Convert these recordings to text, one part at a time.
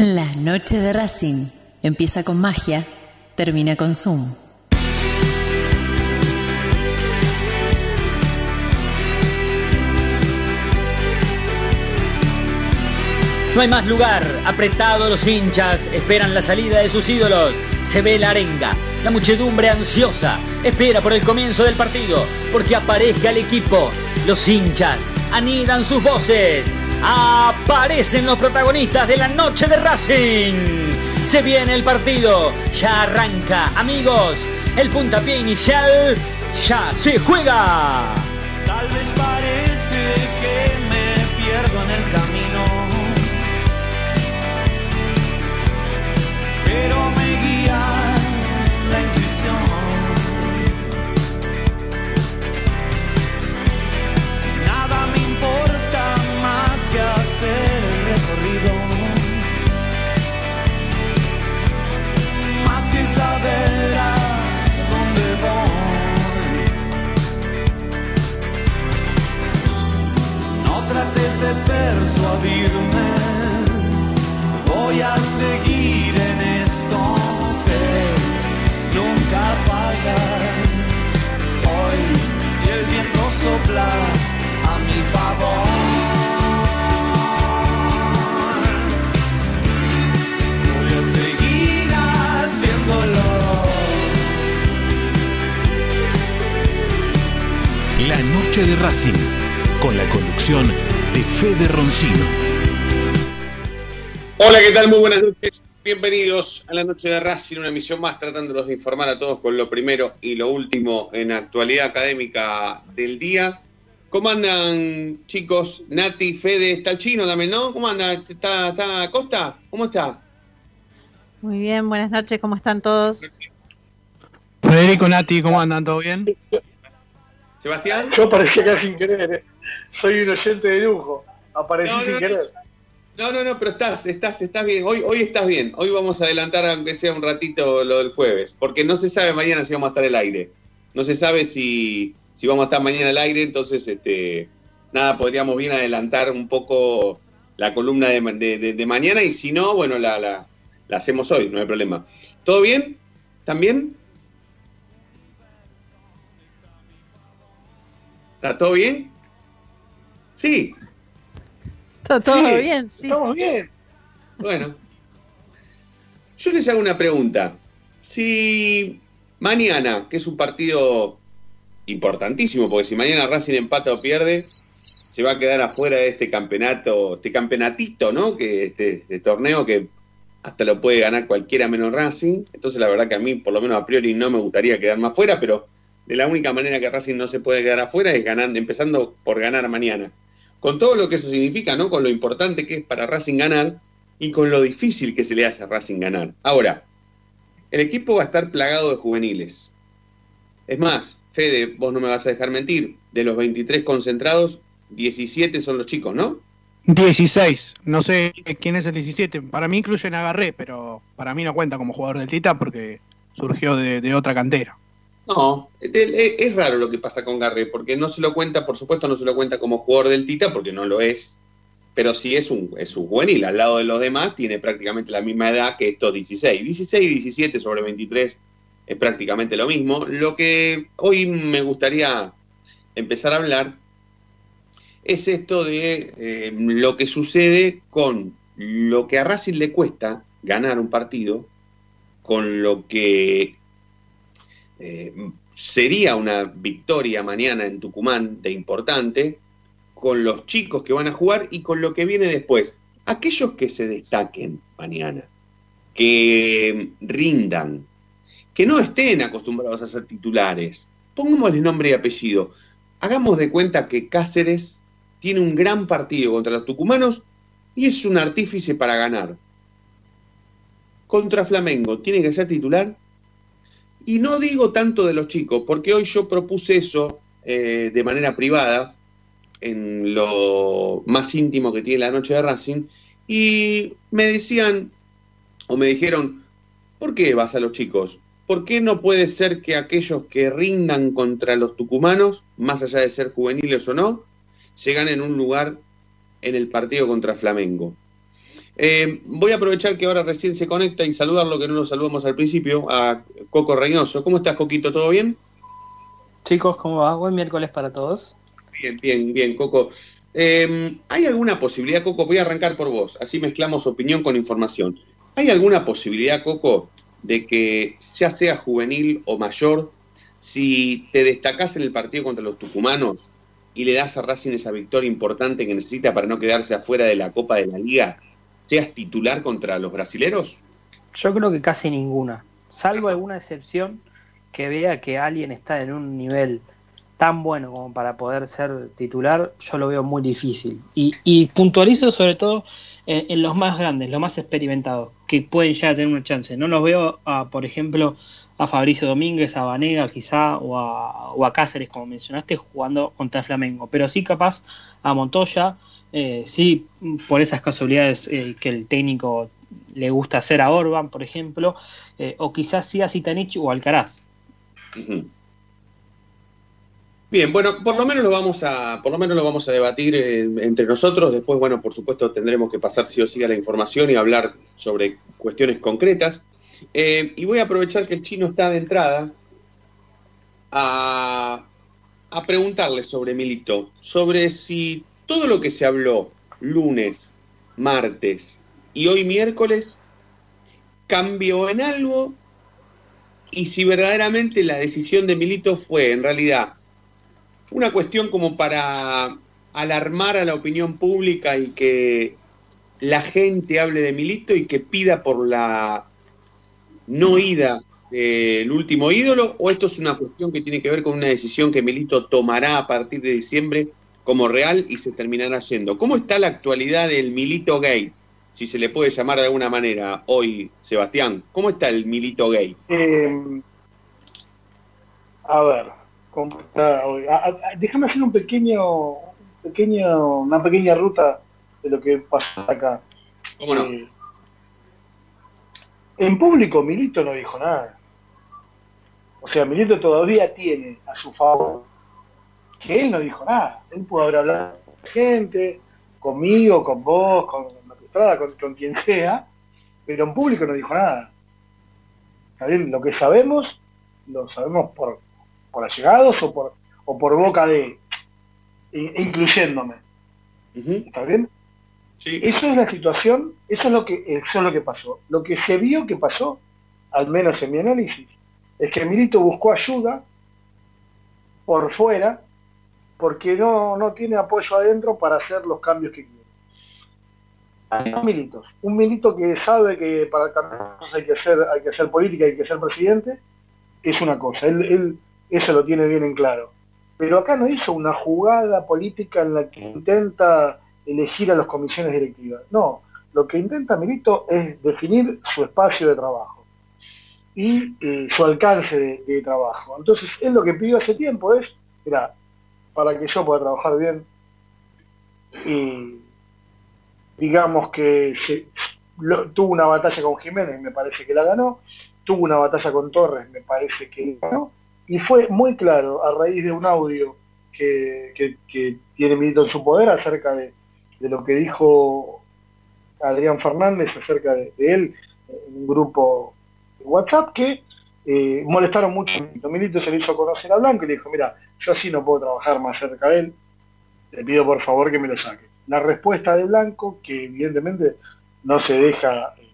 La noche de Racing empieza con magia, termina con Zoom. No hay más lugar, apretado los hinchas, esperan la salida de sus ídolos. Se ve la arenga, la muchedumbre ansiosa, espera por el comienzo del partido, porque aparezca el equipo. Los hinchas anidan sus voces. Aparecen los protagonistas de la noche de Racing. Se viene el partido, ya arranca, amigos. El puntapié inicial ya se juega. De persuadirme, voy a seguir en esto, sé, nunca fallar. Hoy y el viento sopla a mi favor. Voy a seguir haciéndolo. La noche de Racing, con la conducción de Fede Roncino. Hola, ¿qué tal? Muy buenas noches. Bienvenidos a la noche de Racing, una emisión más tratándolos de informar a todos con lo primero y lo último en actualidad académica del día. ¿Cómo andan, chicos? Nati, Fede, está el chino también, ¿no? ¿Cómo anda? ¿Está, está Costa? ¿Cómo está? Muy bien, buenas noches, ¿cómo están todos? Federico Nati, ¿cómo andan? ¿Todo bien? ¿Sebastián? Yo aparecí acá sin querer. Soy un oyente de lujo. Aparecí No, sin no, querer. No, no, no, pero estás, estás, estás bien. Hoy, hoy estás bien. Hoy vamos a adelantar, aunque sea un ratito, lo del jueves. Porque no se sabe mañana si vamos a estar al aire. No se sabe si, si vamos a estar mañana al aire. Entonces, este, nada, podríamos bien adelantar un poco la columna de, de- de- de mañana. Y si no, bueno, la, la, la hacemos hoy, no hay problema. ¿Todo bien? ¿También? ¿Está todo bien? Sí. ¿Está todo Sí, bien? Sí. Estamos bien. Bueno. Yo les hago una pregunta. Si mañana, que es un partido importantísimo, porque si mañana Racing empata o pierde, se va a quedar afuera de este campeonato, este campeonatito, ¿no? Que este, este torneo que hasta lo puede ganar cualquiera menos Racing. Entonces la verdad que a mí, por lo menos a priori, no me gustaría quedarme afuera, pero de la única manera que Racing no se puede quedar afuera es ganando, empezando por ganar mañana. Con todo lo que eso significa, ¿no? Con lo importante que es para Racing ganar y con lo difícil que se le hace a Racing ganar. Ahora, el equipo va a estar plagado de juveniles. Es más, Fede, vos no me vas a dejar mentir, de los 23 concentrados, 17 son los chicos, ¿no? 16. No sé quién es el 17. Para mí incluyen a pero para mí no cuenta como jugador del Tita porque surgió de otra cantera. No, es, raro lo que pasa con Garré, porque no se lo cuenta, por supuesto, no se lo cuenta como jugador del Tita, porque no lo es, pero sí es un, es un al lado de los demás tiene prácticamente la misma edad que estos 16. 16 y 17 sobre 23 es prácticamente lo mismo. Lo que hoy me gustaría empezar a hablar es esto de eh, lo que sucede con lo que a Racing le cuesta ganar un partido, con lo que eh, sería una victoria mañana en Tucumán de importante, con los chicos que van a jugar y con lo que viene después. Aquellos que se destaquen mañana, que rindan, que no estén acostumbrados a ser titulares, pongámosle nombre y apellido. Hagamos de cuenta que Cáceres tiene un gran partido contra los tucumanos y es un artífice para ganar. Contra Flamengo, ¿tiene que ser titular? Y no digo tanto de los chicos, porque hoy yo propuse eso eh, de manera privada, en lo más íntimo que tiene la noche de Racing, y me decían, o me dijeron, ¿por qué vas a los chicos? ¿Por qué no puede ser que aquellos que rindan contra los tucumanos, más allá de ser juveniles o no, se ganen un lugar en el partido contra Flamengo? Eh, voy a aprovechar que ahora recién se conecta y saludarlo, que no lo saludamos al principio, a Coco Reynoso. ¿Cómo estás, Coquito? ¿Todo bien? Chicos, ¿cómo va? Buen miércoles para todos. Bien, bien, bien, Coco. Eh, ¿Hay alguna posibilidad, Coco? Voy a arrancar por vos, así mezclamos opinión con información. ¿Hay alguna posibilidad, Coco, de que ya sea juvenil o mayor, si te destacás en el partido contra los tucumanos y le das a Racing esa victoria importante que necesita para no quedarse afuera de la Copa de la Liga, seas titular contra los brasileros? Yo creo que casi ninguna, salvo alguna excepción que vea que alguien está en un nivel tan bueno como para poder ser titular, yo lo veo muy difícil. Y, puntualizo sobre todo en, en, los más grandes, los más experimentados, que pueden ya tener una chance. No los veo, a, por ejemplo, a Fabricio Domínguez, a Vanega quizá, o a, o a Cáceres, como mencionaste, jugando contra Flamengo. Pero sí capaz a Montoya, eh, sí por esas casualidades eh, que el técnico le gusta hacer a Orban, por ejemplo, eh, o quizás sí a Zitanich o Alcaraz. Bien, bueno, por lo menos lo vamos a, por lo menos lo vamos a debatir eh, entre nosotros. Después, bueno, por supuesto, tendremos que pasar sí o sí a la información y hablar sobre cuestiones concretas. Y voy a aprovechar que el chino está de entrada a, a preguntarle sobre Milito, sobre si todo lo que se habló lunes, martes y hoy miércoles cambió en algo y si verdaderamente la decisión de Milito fue en realidad una cuestión como para alarmar a la opinión pública y que la gente hable de Milito y que pida por la no ida del último ídolo, o esto es una cuestión que tiene que ver con una decisión que Milito tomará a partir de diciembre como real y se terminará yendo. ¿Cómo está la actualidad del Milito gay? Si se le puede llamar de alguna manera hoy, Sebastián. ¿Cómo está el Milito gay? Eh, a ver, cómo está hoy. A, a, déjame hacer un pequeño, pequeño, una pequeña ruta de lo que pasa acá. ¿Cómo no? Eh, en público Milito no dijo nada. O sea, Milito todavía tiene a su favor que él no dijo nada. Él pudo haber hablado con gente, conmigo, con vos, con la con, con quien sea, pero en público no dijo nada. ¿Está bien? Lo que sabemos, lo sabemos por, por allegados o por, o por boca de, incluyéndome. Uh -huh. ¿Está bien? Sí. Eso es la situación, eso es lo que eso es lo que pasó. Lo que se vio que pasó, al menos en mi análisis, es que Milito buscó ayuda por fuera porque no, no tiene apoyo adentro para hacer los cambios que quiere. Hay dos militos. Un milito que sabe que para cambiar hay que hacer, hay que hacer política, hay que ser presidente, es una cosa. Él, él eso lo tiene bien en claro. Pero acá no hizo una jugada política en la que intenta elegir a las comisiones directivas. No, lo que intenta Milito es definir su espacio de trabajo y eh, su alcance de, de, trabajo. Entonces, él lo que pidió hace tiempo es, mira, para que yo pueda trabajar bien, y digamos que se, tuvo una batalla con Jiménez, me parece que la ganó, tuvo una batalla con Torres, me parece que ganó, y fue muy claro a raíz de un audio que, tiene Milito en su poder acerca de, de lo que dijo Adrián Fernández acerca de, de, él en un grupo de WhatsApp que eh, molestaron mucho a Milito. Milito se le hizo conocer a Blanco y le dijo, mira, yo así no puedo trabajar más cerca de él, le pido por favor que me lo saque. La respuesta de Blanco, que evidentemente no se deja eh,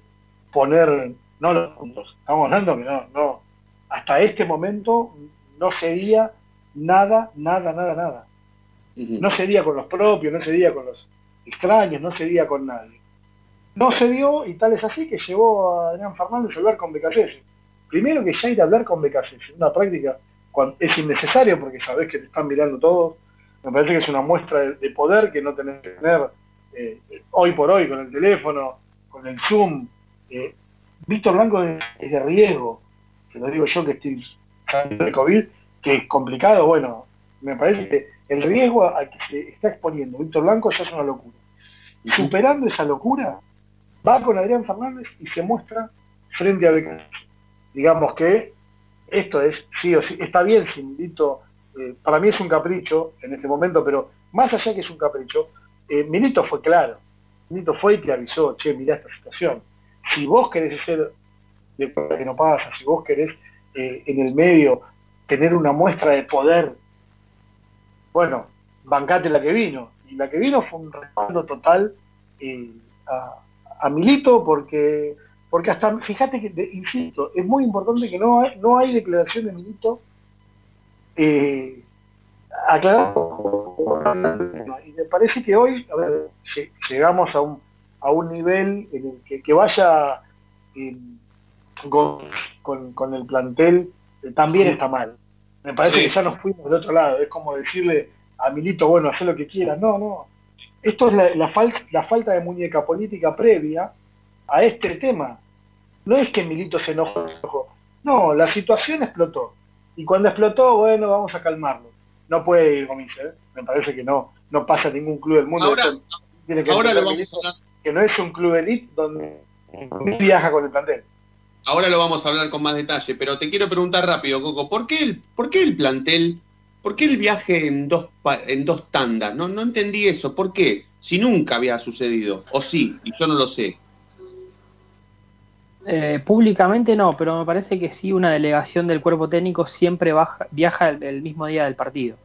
poner, no los puntos, estamos hablando que no, no, hasta este momento no sería nada, nada, nada, nada. No sería con los propios, no sería con los extraños, no sería con nadie. No se dio, y tal es así, que llevó a Adrián Fernández a hablar con BKC. Primero que ya ir a hablar con BKC, una práctica es innecesario porque sabés que te están mirando todos. Me parece que es una muestra de, de poder que no tenés que tener eh, hoy por hoy con el teléfono, con el Zoom. Eh, Víctor Blanco es, es, de riesgo, te lo digo yo que estoy de COVID, que es complicado, bueno, me parece que el riesgo al que se está exponiendo Víctor Blanco ya es una locura. Y superando esa locura, va con Adrián Fernández y se muestra frente a Becas. Digamos que esto es, sí o sí, está bien si Milito, eh, para mí es un capricho en este momento, pero más allá que es un capricho, eh, Milito fue claro. Milito fue y te avisó, che, mirá esta situación. Si vos querés ser de que no pasa, si vos querés eh, en el medio tener una muestra de poder, bueno, bancate la que vino. Y la que vino fue un respaldo total a Milito porque porque hasta, fíjate que, insisto, es muy importante que no hay, no hay declaración de Milito eh, aclarado. Y me parece que hoy, a ver, lle- llegamos a un, a un nivel en el que, que vaya eh, con, con- con el plantel eh, también está mal. Me parece Sí. que ya nos fuimos del otro lado. Es como decirle a Milito, bueno, haz lo que quieras. No, no. Esto es la, la, fal- la falta de muñeca política previa a este tema. No es que Milito se enojó. No, la situación explotó. Y cuando explotó, bueno, vamos a calmarlo. No puede ir Gomis, ¿eh? Me parece que no, no pasa en ningún club del mundo. Ahora, Esto tiene que ahora entender lo vamos a que no es un club elite donde viaja con el plantel. Ahora lo vamos a hablar con más detalle, pero te quiero preguntar rápido, Coco, ¿por qué el, por qué el plantel, por qué el viaje en dos, en dos tandas? No, no entendí eso, ¿por qué? Si nunca había sucedido, o sí, y yo no lo sé. Eh, públicamente no, pero me parece que sí una delegación del cuerpo técnico siempre baja- viaja el, el mismo día del partido.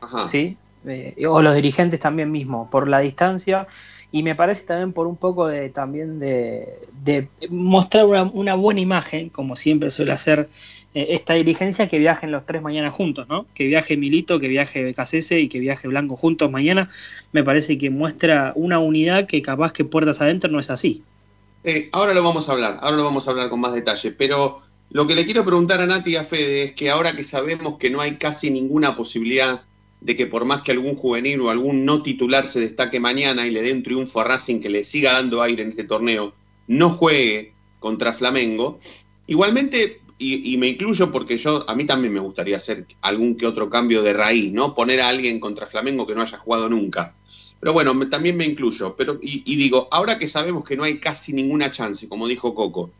Ajá. ¿sí? Eh, o los dirigentes también mismo, por la distancia y me parece también por un poco de también de, de mostrar una, una buena imagen, como siempre suele hacer eh, esta dirigencia, que viajen los tres mañana juntos, ¿no? Que viaje Milito, que viaje Becasese y que viaje Blanco juntos mañana, me parece que muestra una unidad que capaz que puertas adentro no es así. Eh, ahora lo vamos a hablar, ahora lo vamos a hablar con más detalle, pero lo que le quiero preguntar a Nati y a Fede es que ahora que sabemos que no hay casi ninguna posibilidad de que por más que algún juvenil o algún no titular se destaque mañana y le dé un triunfo a Racing que le siga dando aire en este torneo, no juegue contra Flamengo, igualmente, y, y me incluyo porque yo, a mí también me gustaría hacer algún que otro cambio de raíz, ¿no? Poner a alguien contra Flamengo que no haya jugado nunca. Pero bueno, me- también me incluyo. Pero, y, y digo, ahora que sabemos que no hay casi ninguna chance, como dijo Coco,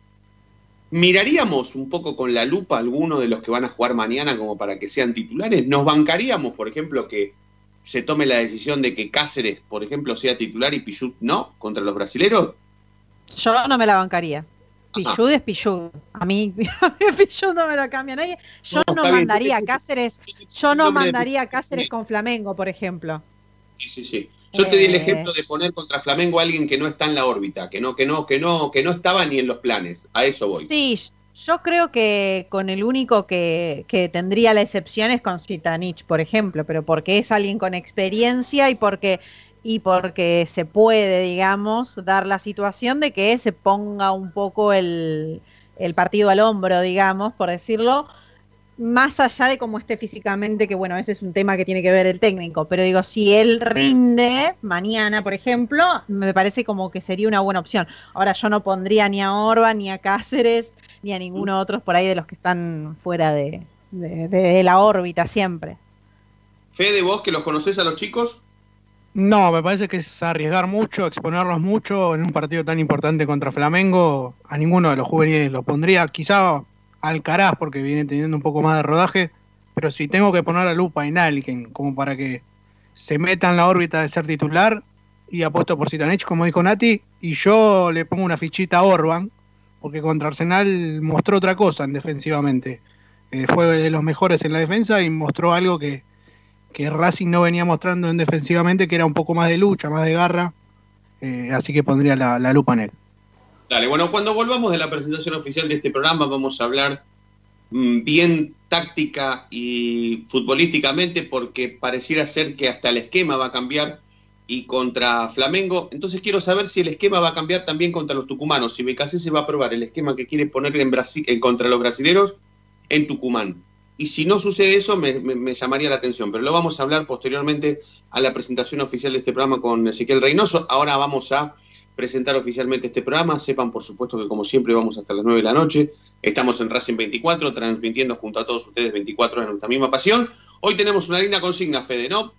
¿miraríamos un poco con la lupa a alguno de los que van a jugar mañana como para que sean titulares? ¿Nos bancaríamos, por ejemplo, que se tome la decisión de que Cáceres, por ejemplo, sea titular y Pichut no contra los brasileros? Yo no me la bancaría. Pichud es Pichud. A mí, Pichud no me lo cambia nadie. Yo No, no, mandaría a Cáceres, yo no mandaría a Cáceres con Flamengo, por ejemplo. Sí, sí, sí. Yo te di el ejemplo de poner contra Flamengo a alguien que no está en la órbita, que no, que no, que no, que no estaba ni en los planes. A eso voy. Sí, yo creo que con el único que, que tendría la excepción es con Zitanich, por ejemplo, pero porque es alguien con experiencia y porque y porque se puede, digamos, dar la situación de que se ponga un poco el, el partido al hombro, digamos, por decirlo, más allá de cómo esté físicamente, que bueno, ese es un tema que tiene que ver el técnico, pero digo, si él rinde mañana, por ejemplo, me parece como que sería una buena opción. Ahora yo no pondría ni a Orba, ni a Cáceres, ni a ninguno otro por ahí de los que están fuera de, de- de la órbita siempre. Fede, vos que los conocés a los chicos, No, me parece que es arriesgar mucho, exponerlos mucho en un partido tan importante contra Flamengo. A ninguno de los juveniles lo pondría. Quizá Alcaraz, porque viene teniendo un poco más de rodaje. Pero si tengo que poner la lupa en alguien, como para que se meta en la órbita de ser titular, y apuesto por Zitanich, como dijo Nati, y yo le pongo una fichita a Orban, porque contra Arsenal mostró otra cosa en defensivamente. Eh, fue de los mejores en la defensa y mostró algo que, que Racing no venía mostrando en defensivamente, que era un poco más de lucha, más de garra. Eh, así que pondría la lupa en él. Bueno, cuando volvamos de la presentación oficial de este programa vamos a hablar mm, bien táctica y futbolísticamente porque pareciera ser que hasta el esquema va a cambiar y contra Flamengo. Entonces quiero saber si el esquema va a cambiar también contra los tucumanos, si se va a probar el esquema que quiere poner en Brasil, contra los brasileros en Tucumán. Y si no sucede eso, me- me llamaría la atención. Pero lo vamos a hablar posteriormente a la presentación oficial de este programa con Ezequiel Reynoso. Ahora vamos a presentar oficialmente este programa. Sepan, por supuesto, que como siempre vamos hasta las 9 de la noche. Estamos en Racing 24, transmitiendo junto a todos ustedes 24 horas en nuestra misma pasión. Hoy tenemos una linda consigna, Fede, ¿no?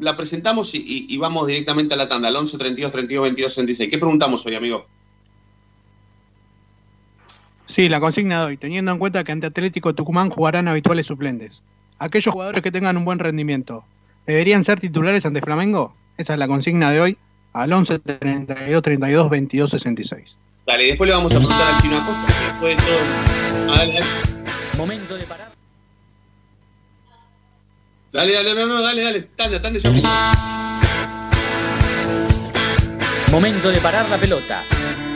La, presentamos y vamos directamente a la tanda, al 11 32 32 22 66. ¿Qué preguntamos hoy, amigo? Sí, la consigna de hoy, teniendo en cuenta que ante Atlético Tucumán jugarán habituales suplentes. Aquellos jugadores que tengan un buen rendimiento, ¿deberían ser titulares ante Flamengo? Esa es la consigna de hoy. Al 11 32 32 22 66. Dale, después le vamos a preguntar al chino Acosta, que después de todo. Dale, dale. Momento de parar. Dale, dale, no, no, dale, dale, tanda ya mismo. Momento de parar la pelota,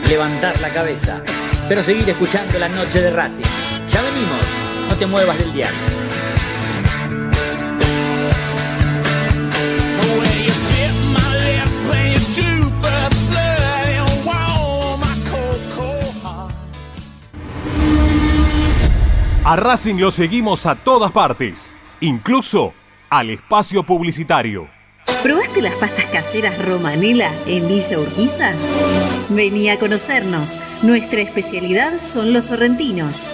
levantar la cabeza, pero seguir escuchando la noche de Racing. Ya venimos, no te muevas del diario. A Racing lo seguimos a todas partes, incluso al espacio publicitario. ¿Probaste las pastas caseras Romanela en Villa Urquiza? Vení a conocernos. Nuestra especialidad son los sorrentinos.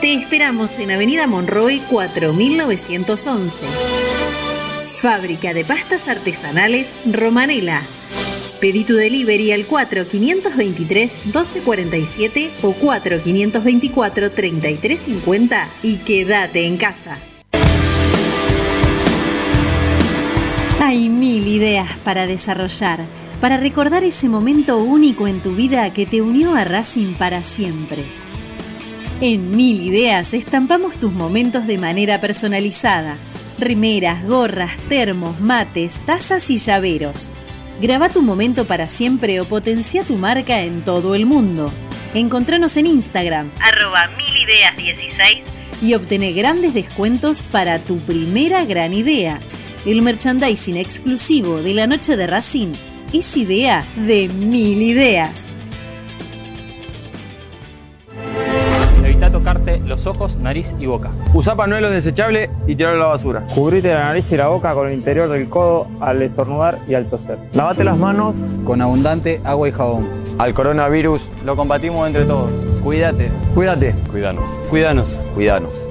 Te esperamos en Avenida Monroy 4911. Fábrica de pastas artesanales Romanela. Pedí tu delivery al 4523-1247 o 4524-3350 y quédate en casa. Hay mil ideas para desarrollar, para recordar ese momento único en tu vida que te unió a Racing para siempre. En Mil Ideas estampamos tus momentos de manera personalizada. Remeras, gorras, termos, mates, tazas y llaveros. Graba tu momento para siempre o potencia tu marca en todo el mundo. Encontranos en Instagram, arroba milideas16 y obtené grandes descuentos para tu primera gran idea. El merchandising exclusivo de la noche de Racing es idea de mil ideas. Los ojos, nariz y boca. Usa pañuelos desechables y tirarlo a la basura. Cubrite la nariz y la boca con el interior del codo al estornudar y al toser. Lavate las manos con abundante agua y jabón. Al coronavirus Lo combatimos entre todos. Cuídate. Cuídate. Cuídanos. Cuídanos. Cuídanos.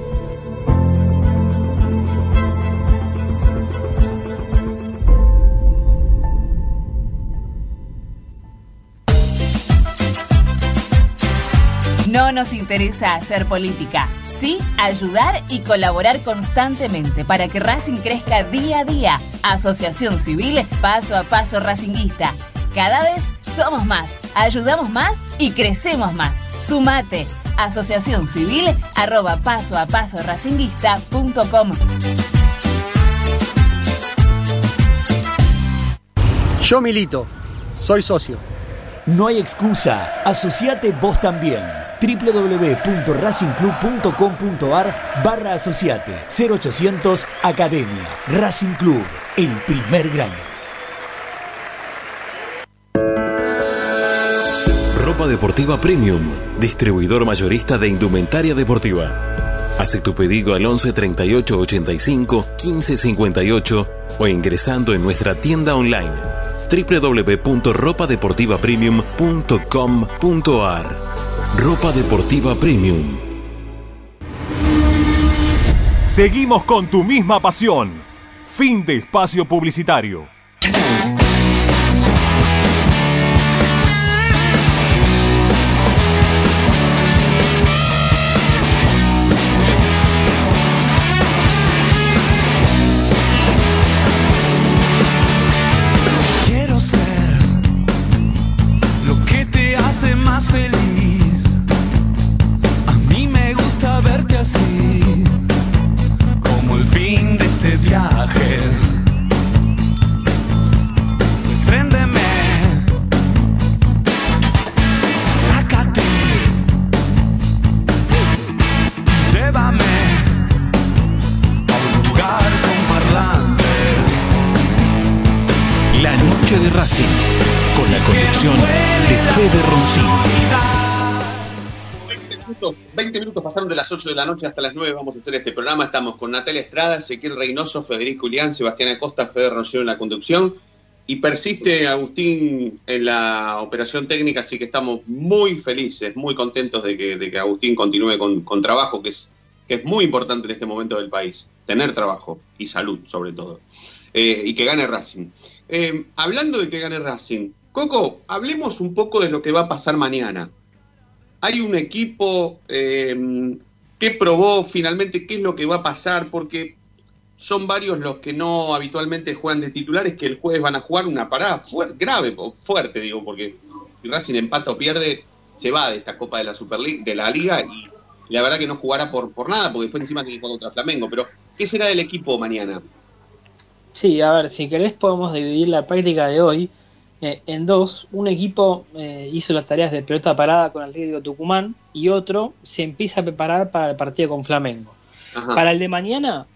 No nos interesa hacer política, sí ayudar y colaborar constantemente para que Racing crezca día a día. Asociación Civil Paso a Paso Racinguista. Cada vez somos más, ayudamos más y crecemos más. Sumate. Asociación Civil arroba paso a paso racinguista.com. Yo milito, soy socio. No hay excusa, asociate vos también www.racingclub.com.ar barra asociate 0800 Academia Racing Club, el primer grande. Ropa Deportiva Premium, distribuidor mayorista de indumentaria deportiva. Hace tu pedido al 11 38 85 15 58 o ingresando en nuestra tienda online www.ropadeportivapremium.com.ar Ropa Deportiva Premium. Seguimos con tu misma pasión. Fin de espacio publicitario. 8 de la noche hasta las 9. Vamos a hacer este programa. Estamos con Natalia Estrada, Ezequiel Reynoso, Federico Ulián, Sebastián Acosta, Fede Roncero en la conducción. Y persiste Agustín en la operación técnica, así que estamos muy felices, muy contentos de que, de que Agustín continúe con, con trabajo, que es, que es muy importante en este momento del país. Tener trabajo y salud, sobre todo. Eh, y que gane Racing. Eh, hablando de que gane Racing, Coco, hablemos un poco de lo que va a pasar mañana hay un equipo eh, que probó finalmente qué es lo que va a pasar, porque son varios los que no habitualmente juegan de titulares que el jueves van a jugar una parada fuerte, grave, fuerte, digo, porque si Racing empata o pierde, se va de esta Copa de la Superliga, de la Liga, y la verdad que no jugará por, nada, porque después encima tiene que contra Flamengo. Pero, ¿qué será del equipo mañana? Sí, a ver, si querés podemos dividir la práctica de hoy eh, en dos. Un equipo eh, hizo las tareas de pelota parada con Atlético Tucumán y otro se empieza a preparar para el partido con Flamengo. Ajá. Para el de mañana,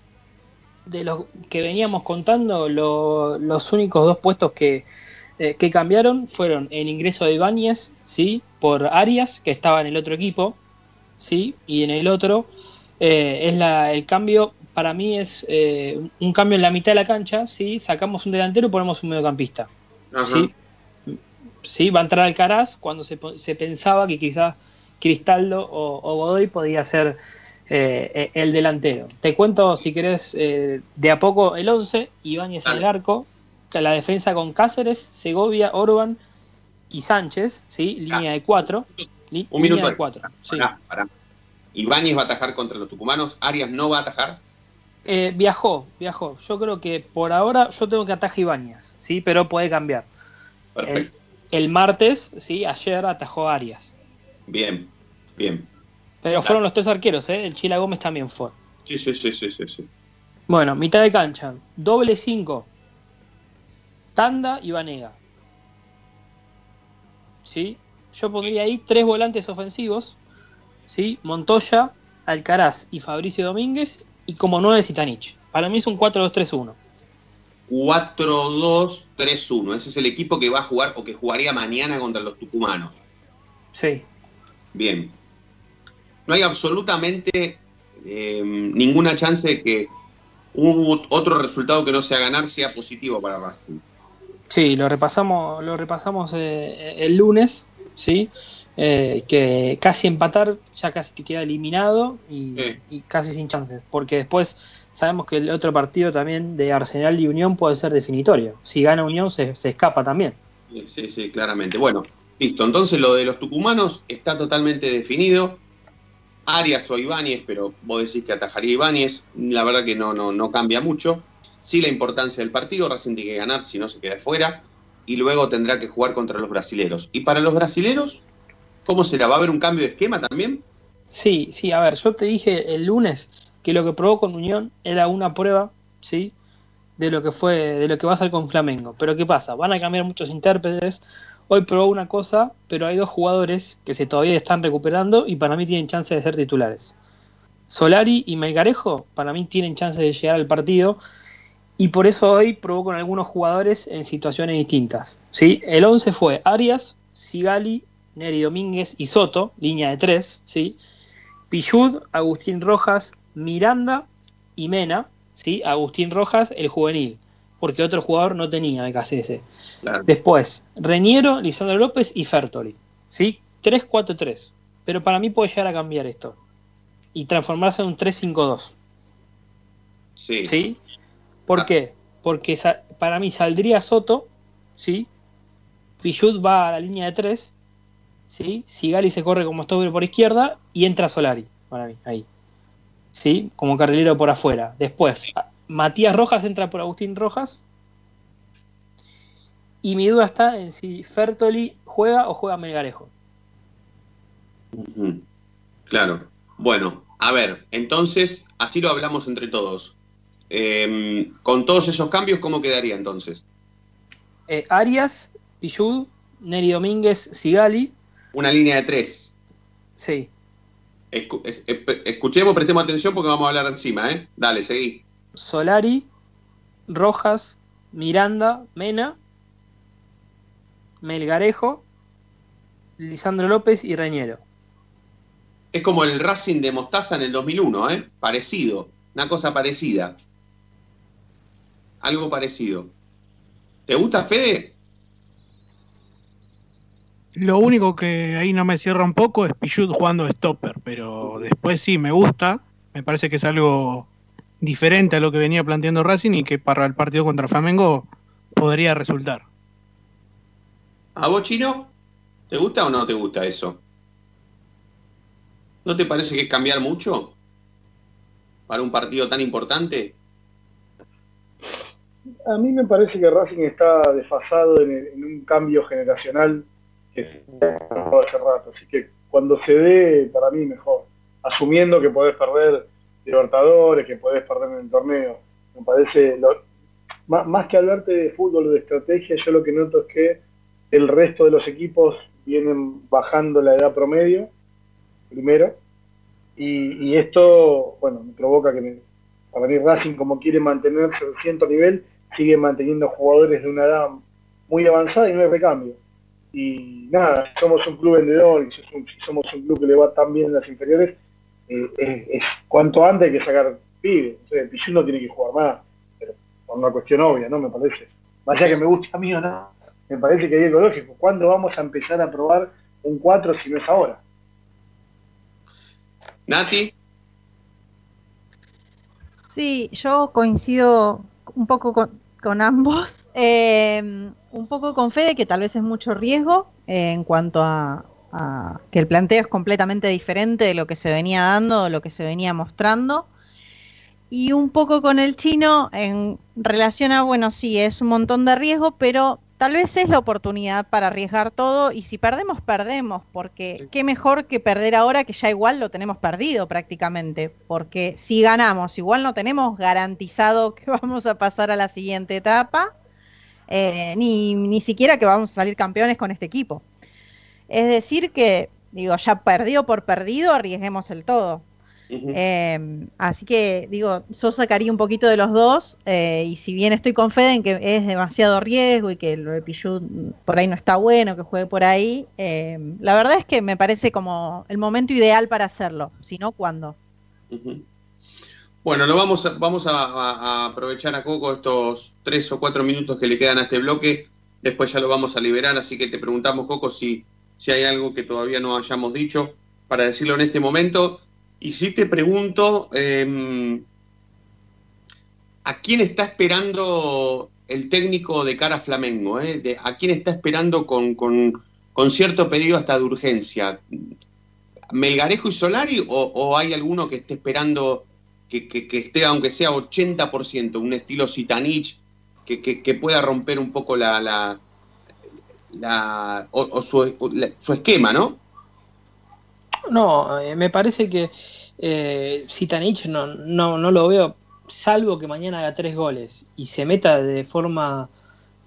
de los que veníamos contando, lo- los únicos dos puestos que, eh, que cambiaron fueron el ingreso de Ibáñez, ¿sí? Por Arias, que estaba en el otro equipo, ¿sí? Y en el otro es la, el cambio, para mí es eh, un cambio en la mitad de la cancha, ¿sí? Sacamos un delantero y ponemos un mediocampista. Ajá. ¿sí? Sí, va a entrar Alcaraz cuando se, pensaba que quizás Cristaldo o, o Godoy podía ser eh, eh, el delantero. Te cuento, si querés, eh, de a poco el 11, Ibáñez en el arco, la defensa con Cáceres, Segovia, Orban y Sánchez, ¿sí? línea de 4. Ah, Un minuto. Pará, pará. Ibáñez va a atajar contra los tucumanos, Arias no va a atajar. Eh, viajó, viajó. Yo creo que por ahora yo tengo que atajar Ibáñez, ¿sí? pero puede cambiar. El, Perfecto. el martes, ¿sí? ayer atajó Arias. Bien, bien. Pero fueron los tres arqueros, ¿eh? el Chila Gómez también fue. Sí, sí, sí, sí, sí. sí. Bueno, mitad de cancha. Doble 5. Tanda y Vanega. ¿Sí? Yo pondría ahí tres volantes ofensivos. ¿Sí? Montoya, Alcaraz y Fabricio Domínguez. Y como nueve Zitanich. Para mí es un 4-2-3-1. 4-2-3-1. Ese es el equipo que va a jugar o que jugaría mañana contra los tucumanos. Sí. Bien. No hay absolutamente eh, ninguna chance de que un otro resultado que no sea ganar sea positivo para Racing. Sí, lo repasamos, lo repasamos eh, el lunes, ¿sí? Eh, que casi empatar ya casi te queda eliminado y, y casi sin chances, porque después sabemos que el otro partido también de Arsenal y Unión puede ser definitorio. Si gana Unión se, se escapa también. Sí, sí, sí, claramente. Bueno, listo. Entonces lo de los tucumanos está totalmente definido. Arias o Ibáñez, pero vos decís que atajaría Ibáñez. La verdad que no, no, no cambia mucho. Sí la importancia del partido, Racing tiene que ganar, si no se queda fuera. Y luego tendrá que jugar contra los brasileros. ¿Y para los brasileros? ¿Cómo será? ¿Va a haber un cambio de esquema también? Sí, sí, a ver, yo te dije el lunes que lo que probó con Unión era una prueba, ¿sí? De lo que fue, de lo que va a hacer con Flamengo. Pero ¿qué pasa? Van a cambiar muchos intérpretes. Hoy probó una cosa, pero hay dos jugadores que se todavía están recuperando y para mí tienen chance de ser titulares. Solari y Melgarejo para mí tienen chance de llegar al partido y por eso hoy probó con algunos jugadores en situaciones distintas. ¿sí? El 11 fue Arias, Sigali, Neri Domínguez y Soto, línea de tres, ¿sí? Pichud, Agustín Rojas, Miranda y Mena, ¿sí? Agustín Rojas, el juvenil, porque otro jugador no tenía BKCS. Claro. Después, Reñero, Lisandro López y Fertoli, ¿sí? 3-4-3. Pero para mí puede llegar a cambiar esto y transformarse en un 3-5-2. Sí. ¿Sí? ¿Por qué? Porque para mí saldría Soto, ¿sí? Pichud va a la línea de 3, ¿sí? Sigali se corre como stopper por izquierda y entra Solari, para mí, ahí. ¿Sí? Como carrilero por afuera. Después, Matías Rojas entra por Agustín Rojas. Y mi duda está en si Fertoli juega o juega Melgarejo. Claro. Bueno, a ver, entonces, así lo hablamos entre todos. Eh, con todos esos cambios, ¿cómo quedaría entonces? Eh, Arias, Pichud, Neri Domínguez, Sigali. Una línea de tres. Sí. Escu- es- es- escuchemos, prestemos atención porque vamos a hablar encima, ¿eh? Dale, seguí. Solari, Rojas, Miranda, Mena, Melgarejo, Lisandro López y Reñero. Es como el Racing de Mostaza en el 2001, ¿eh? Parecido. Una cosa parecida. Algo parecido. ¿Te gusta, Fede? Lo único que ahí no me cierra un poco es Pichud jugando de stopper, pero después sí me gusta. Me parece que es algo diferente a lo que venía planteando Racing y que para el partido contra Flamengo podría resultar. ¿A vos, Chino? ¿Te gusta o no te gusta eso? ¿No te parece que es cambiar mucho? ¿Para un partido tan importante? A mí me parece que Racing está desfasado en, en un cambio generacional que hace rato, así que cuando se dé, para mí mejor, asumiendo que podés perder Libertadores, que podés perder en el torneo. Me parece, lo, más, más, que hablarte de fútbol o de estrategia, yo lo que noto es que el resto de los equipos vienen bajando la edad promedio, primero, y, y esto, bueno, me provoca que me, para mí Racing, como quiere mantenerse a cierto nivel, sigue manteniendo jugadores de una edad muy avanzada y no hay recambio. Y nada, somos un club vendedor y si somos un club que le va tan bien en las inferiores, eh, es, es, cuanto antes hay que sacar pibes. O sea, el Pichín no tiene que jugar más, pero por una cuestión obvia, ¿no? Me parece. Más allá que me guste a mí o no, me parece que es lógico. ¿Cuándo vamos a empezar a probar un 4 si no es ahora? Nati. Sí, yo coincido un poco con, con ambos. Eh, un poco con Fede, que tal vez es mucho riesgo eh, en cuanto a, a, que el planteo es completamente diferente de lo que se venía dando, lo que se venía mostrando. Y un poco con el chino en relación a, bueno, sí, es un montón de riesgo, pero tal vez es la oportunidad para arriesgar todo y si perdemos, perdemos, porque qué mejor que perder ahora que ya igual lo tenemos perdido prácticamente, porque si ganamos, igual no tenemos garantizado que vamos a pasar a la siguiente etapa, eh, ni, ni siquiera que vamos a salir campeones con este equipo. Es decir que, digo, ya perdido por perdido, arriesguemos el todo. Uh -huh. eh, así que, digo, yo sacaría un poquito de los dos, eh, y si bien estoy con Fede en que es demasiado riesgo y que de Pichu por ahí no está bueno, que juegue por ahí, eh, la verdad es que me parece como el momento ideal para hacerlo, si no, ¿cuándo? Uh -huh. Bueno, lo vamos, a, vamos a, aprovechar a Coco estos tres o cuatro minutos que le quedan a este bloque, después ya lo vamos a liberar, así que te preguntamos, Coco, si, si hay algo que todavía no hayamos dicho para decirlo en este momento. Y si te pregunto, eh, ¿a quién está esperando el técnico de cara a Flamengo? Eh? ¿A quién está esperando con, con, con, cierto pedido hasta de urgencia? ¿Melgarejo y Solari o hay alguno que esté esperando que, esté, aunque sea 80%, un estilo Zitanich, que, que pueda romper un poco la, la, o, su, su esquema, ¿no? No, eh, me parece que eh, Zitanich no, no, no lo veo, salvo que mañana haga tres goles y se meta de forma,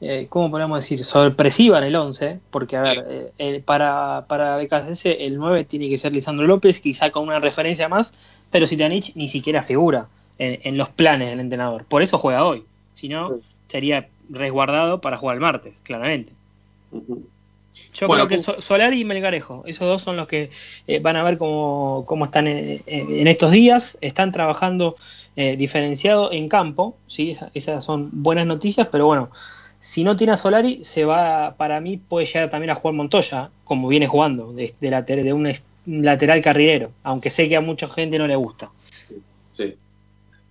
eh, ¿cómo podemos decir?, sorpresiva en el 11, porque a ver, eh, para, para BKCS el 9 tiene que ser Lisandro López, quizá con una referencia más, pero Zitanich ni siquiera figura en, en, los planes del entrenador, por eso juega hoy, si no, sería resguardado para jugar el martes, claramente. Uh -huh. Yo bueno, creo que so Solari y Melgarejo, esos dos son los que eh, van a ver cómo, cómo están en, en, estos días. Están trabajando eh, diferenciado en campo, ¿sí? Esas son buenas noticias, pero bueno, si no tiene a Solari, se va, para mí, puede llegar también a jugar Montoya, como viene jugando, de, un lateral carrilero, aunque sé que a mucha gente no le gusta. Sí.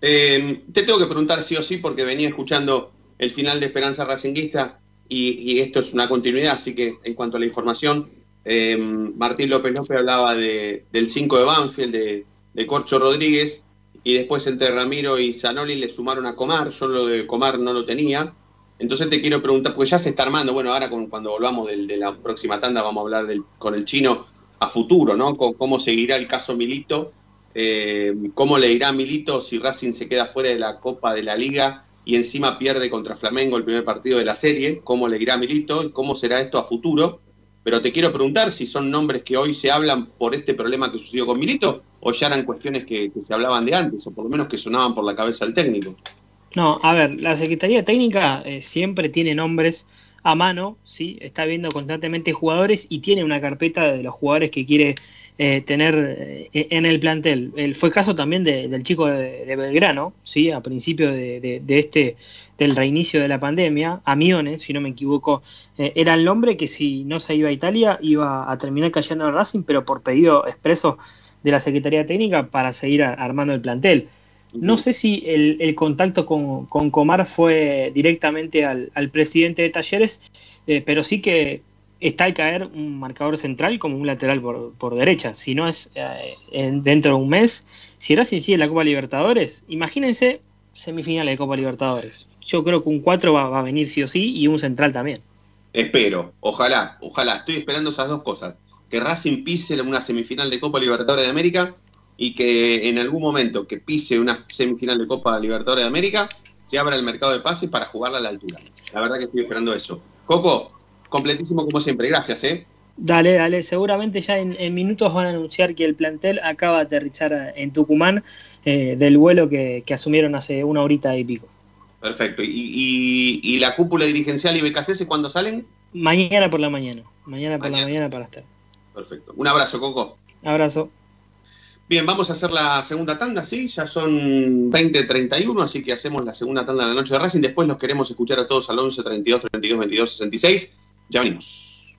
Eh, te tengo que preguntar sí o sí, porque venía escuchando el final de Esperanza Racinguista y, esto es una continuidad, así que en cuanto a la información, eh, Martín López López hablaba de, del 5 de Banfield, de, de, Corcho Rodríguez, y después entre Ramiro y Zanoli le sumaron a Comar, yo lo de Comar no lo tenía. Entonces te quiero preguntar, porque ya se está armando, bueno, ahora cuando volvamos de la próxima tanda vamos a hablar del, con el chino a futuro, ¿no? Con cómo seguirá el caso Milito, eh, cómo le irá a Milito si Racing se queda fuera de la Copa de la Liga y encima pierde contra Flamengo el primer partido de la serie, cómo le irá a Milito y cómo será esto a futuro. Pero te quiero preguntar si son nombres que hoy se hablan por este problema que sucedió con Milito o ya eran cuestiones que, que se hablaban de antes o por lo menos que sonaban por la cabeza del técnico. No, a ver, la Secretaría Técnica eh, siempre tiene nombres a mano, ¿sí? está viendo constantemente jugadores y tiene una carpeta de los jugadores que quiere eh, tener eh, en el plantel. El, fue caso también de, del chico de, Belgrano, ¿sí? a principio de, este del reinicio de la pandemia, Amione, si no me equivoco, eh, era el nombre que si no se iba a Italia iba a terminar cayendo en Racing, pero por pedido expreso de la Secretaría Técnica para seguir armando el plantel. No sé si el, contacto con, Comar fue directamente al, presidente de Talleres, eh, pero sí que está al caer un marcador central como un lateral por, derecha. Si no es eh, en, dentro de un mes, si Racing sigue la Copa Libertadores, imagínense semifinales de Copa Libertadores. yo creo que un 4 va, va a venir sí o sí y un central también. Espero, ojalá, ojalá. Estoy esperando esas dos cosas. Que Racing pise una semifinal de Copa Libertadores de América y que en algún momento que pise una semifinal de Copa Libertadores de América se abra el mercado de pases para jugarla a la altura. La verdad que estoy esperando eso. Coco, completísimo como siempre. Gracias, ¿eh? Dale, dale. Seguramente ya en, en minutos van a anunciar que el plantel acaba de aterrizar en Tucumán eh, del vuelo que, que asumieron hace una horita y pico. Perfecto. ¿Y, y, y la cúpula dirigencial y BKCS cuándo salen? Mañana por la mañana. Mañana por la mañana para estar. Perfecto. Un abrazo, Coco. Abrazo. Bien, vamos a hacer la segunda tanda, ¿sí? Ya son 20.31, así que hacemos la segunda tanda de la noche de Racing. Después los queremos escuchar a todos al 11 32 32 22 66. Ya venimos.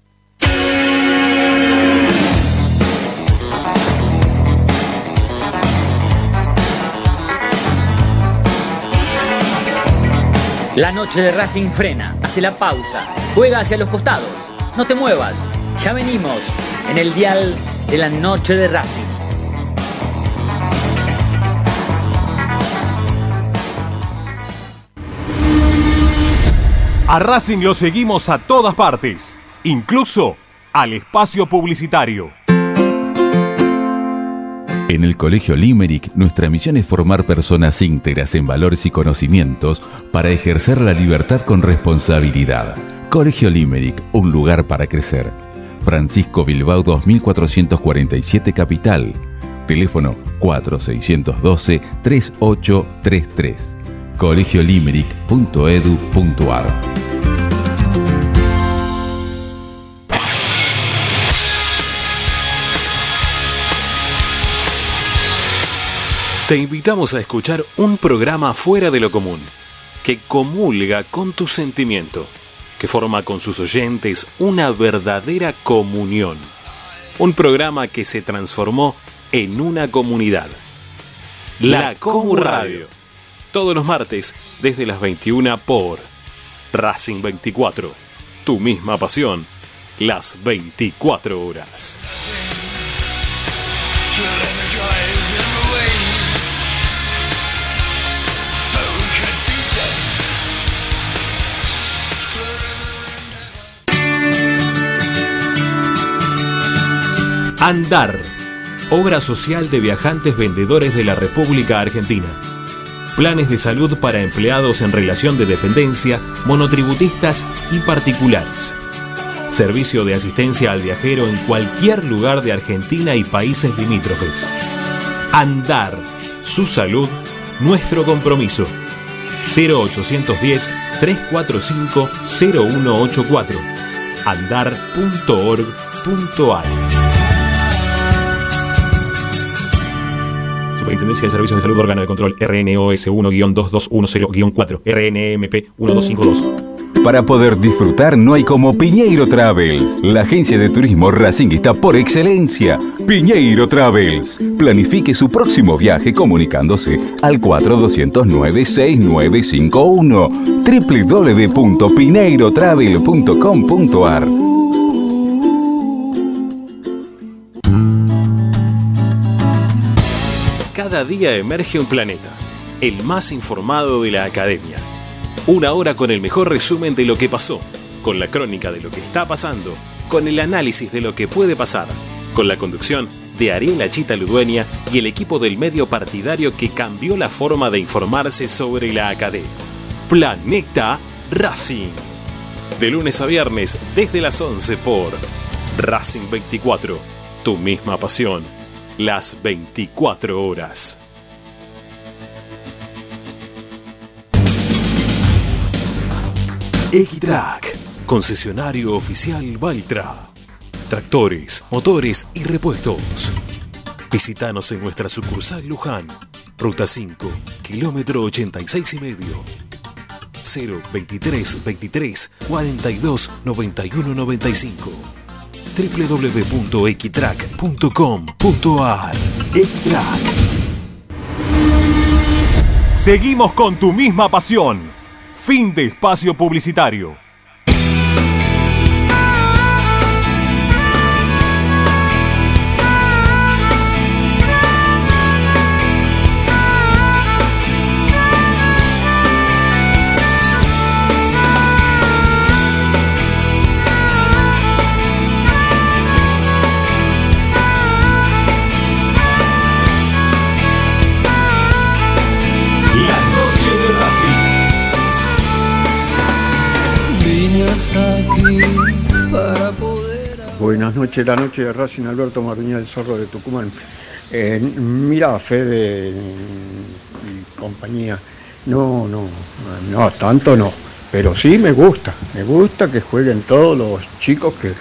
La noche de Racing frena, hace la pausa, juega hacia los costados. No te muevas, ya venimos en el dial de la noche de Racing. A Racing lo seguimos a todas partes, incluso al espacio publicitario. En el Colegio Limerick, nuestra misión es formar personas íntegras en valores y conocimientos para ejercer la libertad con responsabilidad. Colegio Limerick, un lugar para crecer. Francisco Bilbao 2447 Capital. Teléfono 4612-3833. colegiolimerick.edu.ar Te invitamos a escuchar un programa fuera de lo común, que comulga con tu sentimiento, que forma con sus oyentes una verdadera comunión. Un programa que se transformó en una comunidad. La Comu Radio. Todos los martes desde las 21 por Racing 24. Tu misma pasión. Las 24 horas. Andar, obra social de viajantes vendedores de la República Argentina. Planes de salud para empleados en relación de dependencia, monotributistas y particulares. Servicio de asistencia al viajero en cualquier lugar de Argentina y países limítrofes. Andar, su salud, nuestro compromiso. 0810 345 0184 andar.org.ar Superintendencia de Servicios de Salud Órgano de Control RNOS 1-2210-4 RNMP 1252 Para poder disfrutar no hay como Piñeiro Travels, la agencia de turismo racinguista por excelencia. Piñeiro Travels. Planifique su próximo viaje comunicándose al 4209-6951 www.pineirotravel.com.ar Cada día emerge un planeta, el más informado de la academia. Una hora con el mejor resumen de lo que pasó, con la crónica de lo que está pasando, con el análisis de lo que puede pasar, con la conducción de Ariel Chita Ludueña y el equipo del medio partidario que cambió la forma de informarse sobre la academia. Planeta Racing. De lunes a viernes desde las 11 por Racing 24. Tu misma pasión. Las 24 horas. Equitrack, concesionario oficial Valtra. Tractores, motores y repuestos. Visítanos en nuestra sucursal Luján, ruta 5, kilómetro 86 y medio. 0 23 23 42 91 95 www.equitrack.com.ar Equitrack Seguimos con tu misma pasión. Fin de espacio publicitario. Buenas noches, la noche de Racing Alberto Marduña del Zorro de Tucumán. Eh, mira, Fede y compañía, no, no, no, tanto no, pero sí me gusta, me gusta que jueguen todos los chicos que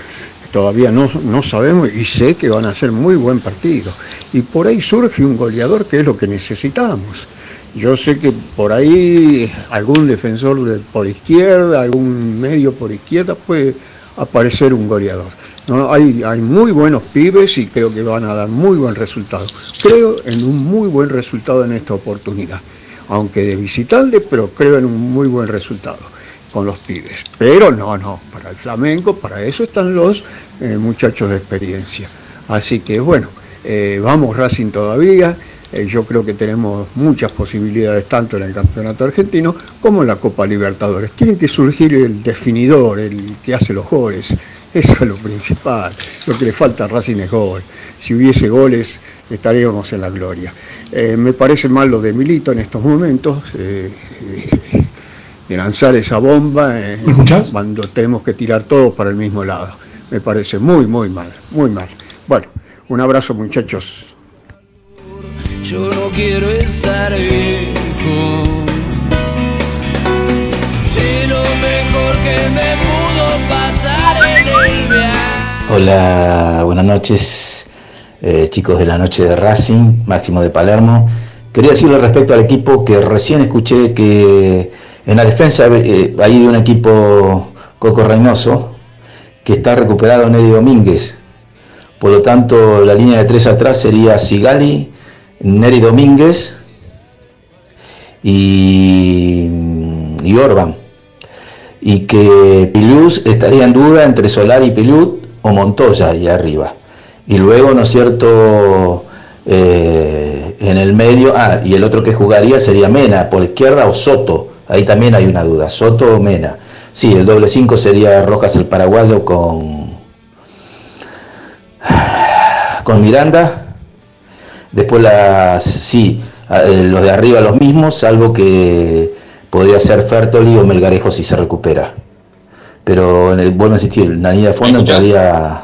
todavía no, no sabemos y sé que van a hacer muy buen partido. Y por ahí surge un goleador que es lo que necesitamos. Yo sé que por ahí algún defensor de- por izquierda, algún medio por izquierda puede aparecer un goleador. No, hay, hay muy buenos pibes y creo que van a dar muy buen resultado. Creo en un muy buen resultado en esta oportunidad. Aunque de visitante, pero creo en un muy buen resultado con los pibes. Pero no, no, para el flamenco, para eso están los eh, muchachos de experiencia. Así que bueno, eh, vamos Racing todavía. Eh, yo creo que tenemos muchas posibilidades tanto en el campeonato argentino como en la Copa Libertadores. Tiene que surgir el definidor, el que hace los goles. Eso es lo principal. Lo que le falta a Racing es gol. Si hubiese goles, estaríamos en la gloria. Eh, me parece mal lo de Milito en estos momentos. eh, de lanzar esa bomba cuando tenemos que tirar todo para el mismo lado. Me parece muy, muy mal, muy mal. Bueno, un abrazo muchachos. Yo no quiero estar viejo. Y lo mejor que me pudo pasar en el viaje. Hola, buenas noches, eh, chicos de la noche de Racing, Máximo de Palermo. Quería decirle respecto al equipo que recién escuché que en la defensa eh, hay un equipo Coco Reynoso que está recuperado Neri Domínguez. Por lo tanto, la línea de tres atrás sería Sigali, Neri Domínguez y, Orban. Y que Piluz estaría en duda entre Solar y Pilut o Montoya ahí arriba. Y luego, ¿no es cierto? Eh, en el medio, ah, y el otro que jugaría sería Mena, por izquierda o Soto. Ahí también hay una duda, Soto o Mena. Sí, el doble 5 sería Rojas el paraguayo con, con Miranda. Después las, sí, eh, los de arriba los mismos, salvo que podría ser Fertoli o Melgarejo si se recupera. Pero el- vuelvo a insistir, en la línea de fondo entraría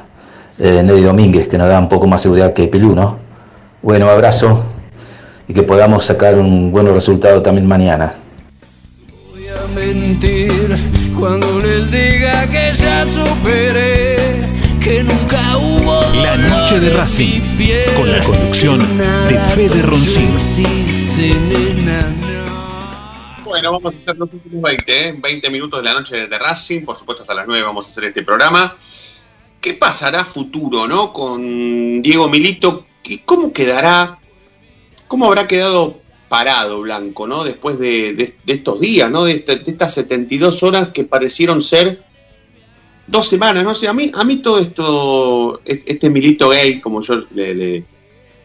eh, Neddy Domínguez, que nos da un poco más seguridad que Pilú, ¿no? Bueno, abrazo y que podamos sacar un buen resultado también mañana. Voy a mentir cuando les diga que ya superé, que nunca hubo La noche de Racing, con la conducción de Fede Roncino. Bueno, vamos a hacer los últimos 20, ¿eh? 20 minutos de la noche de Racing. Por supuesto, hasta las 9 vamos a hacer este programa. ¿Qué pasará a futuro, no? Con Diego Milito. ¿Qué- ¿Cómo quedará? ¿Cómo habrá quedado parado Blanco, no? Después de, de- de estos días, ¿no? De, este- de estas 72 horas que parecieron ser dos semanas, no sé. A mí, a mí todo esto, et- este Milito gay, como yo le,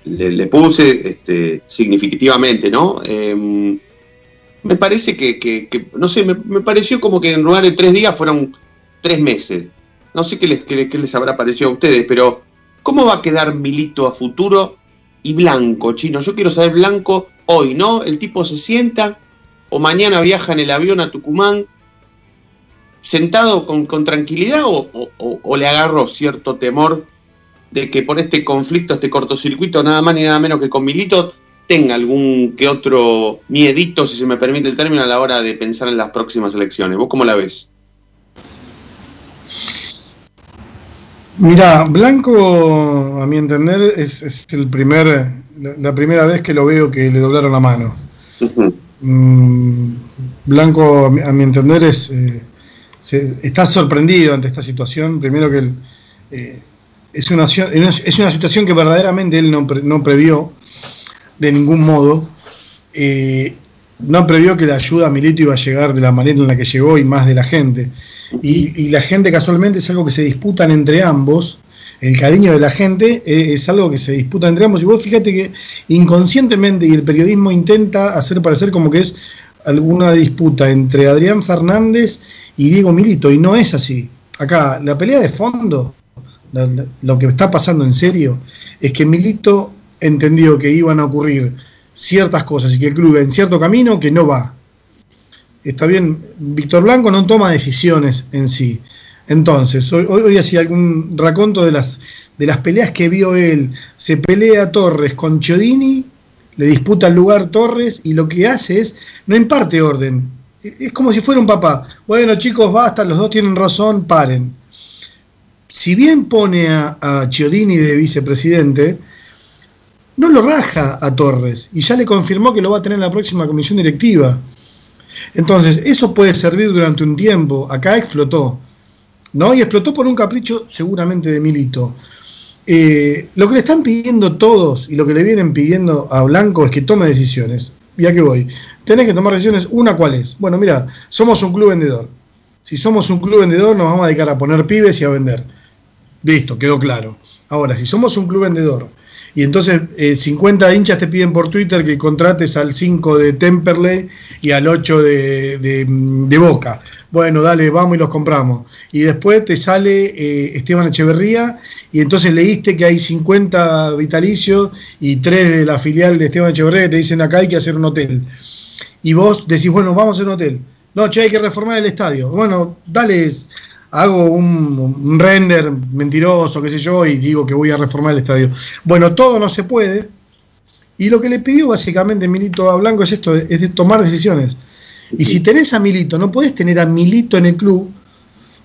le- puse este, significativamente, ¿no? Em, me parece que, que- que- no sé, me, pareció como que en lugar de tres días fueron tres meses. No sé qué les, qué qué les habrá parecido a ustedes, pero ¿cómo va a quedar Milito a futuro y Blanco, chino? Yo quiero saber Blanco hoy, ¿no? El tipo se sienta o mañana viaja en el avión a Tucumán sentado con, con tranquilidad o, o- le agarró cierto temor de que por este conflicto, este cortocircuito, nada más ni nada menos que con Milito, tenga algún que otro miedito, si se me permite el término, a la hora de pensar en las próximas elecciones. ¿Vos cómo la ves? Mira, Blanco, a mi entender, es, es el primer, la, la primera vez que lo veo que le doblaron la mano. Mm, Blanco, a mi, a mi entender, es, eh, se- está sorprendido ante esta situación. Primero que eh, es, una, es una situación que verdaderamente él no, no previó de ningún modo. Eh, no previó que la ayuda a iba a llegar de la manera en la que llegó y más de la gente. Y, la gente casualmente es algo que se disputan entre ambos. El cariño de la gente eh, es algo que se disputa entre ambos. Y vos fíjate que inconscientemente y el periodismo intenta hacer parecer como que es alguna disputa entre Adrián Fernández y Diego Milito. Y no es así. Acá, la pelea de fondo, lo que está pasando en serio, es que Milito entendió que iban a ocurrir ciertas cosas y que el club en cierto camino que no va. está bien, Víctor Blanco no toma decisiones en sí. Entonces, hoy, hoy, hoy hacía algún raconto de las, de las peleas que vio él. Se pelea Torres con Chiodini, le disputa el lugar Torres y lo que hace es, no imparte orden. Es como si fuera un papá. Bueno, chicos, basta, los dos tienen razón, paren. Si bien pone a, Chiodini de vicepresidente, no lo raja a Torres y ya le confirmó que lo va a tener en la próxima comisión directiva. Entonces, eso puede servir durante un tiempo. Acá explotó. ¿no? Y explotó por un capricho seguramente de Milito. Eh, lo que le están pidiendo todos y lo que le vienen pidiendo a Blanco es que tome decisiones. ¿Y a qué voy? Tenés que tomar decisiones. Una, ¿cuál es? Bueno, mira, somos un club vendedor. Si somos un club vendedor, nos vamos a dedicar a poner pibes y a vender. Listo, quedó claro. Ahora, si somos un club vendedor y entonces eh, 50 hinchas te piden por Twitter que contrates al 5 de Temperley y al 8 de, de, Boca. Bueno, dale, vamos y los compramos. Y después te sale eh, Esteban Echeverría y entonces leíste que hay 50 vitalicios y 3 de la filial de Esteban Echeverría que te dicen acá hay que hacer un hotel. Y vos decís, bueno, vamos a un hotel. No, che, hay que reformar el estadio. Bueno, dale, hago un, un, render mentiroso, qué sé yo, y digo que voy a reformar el estadio. Bueno, todo no se puede. Y lo que le pidió básicamente Milito a Blanco es esto, es de tomar decisiones. Y si tenés a Milito, no podés tener a Milito en el club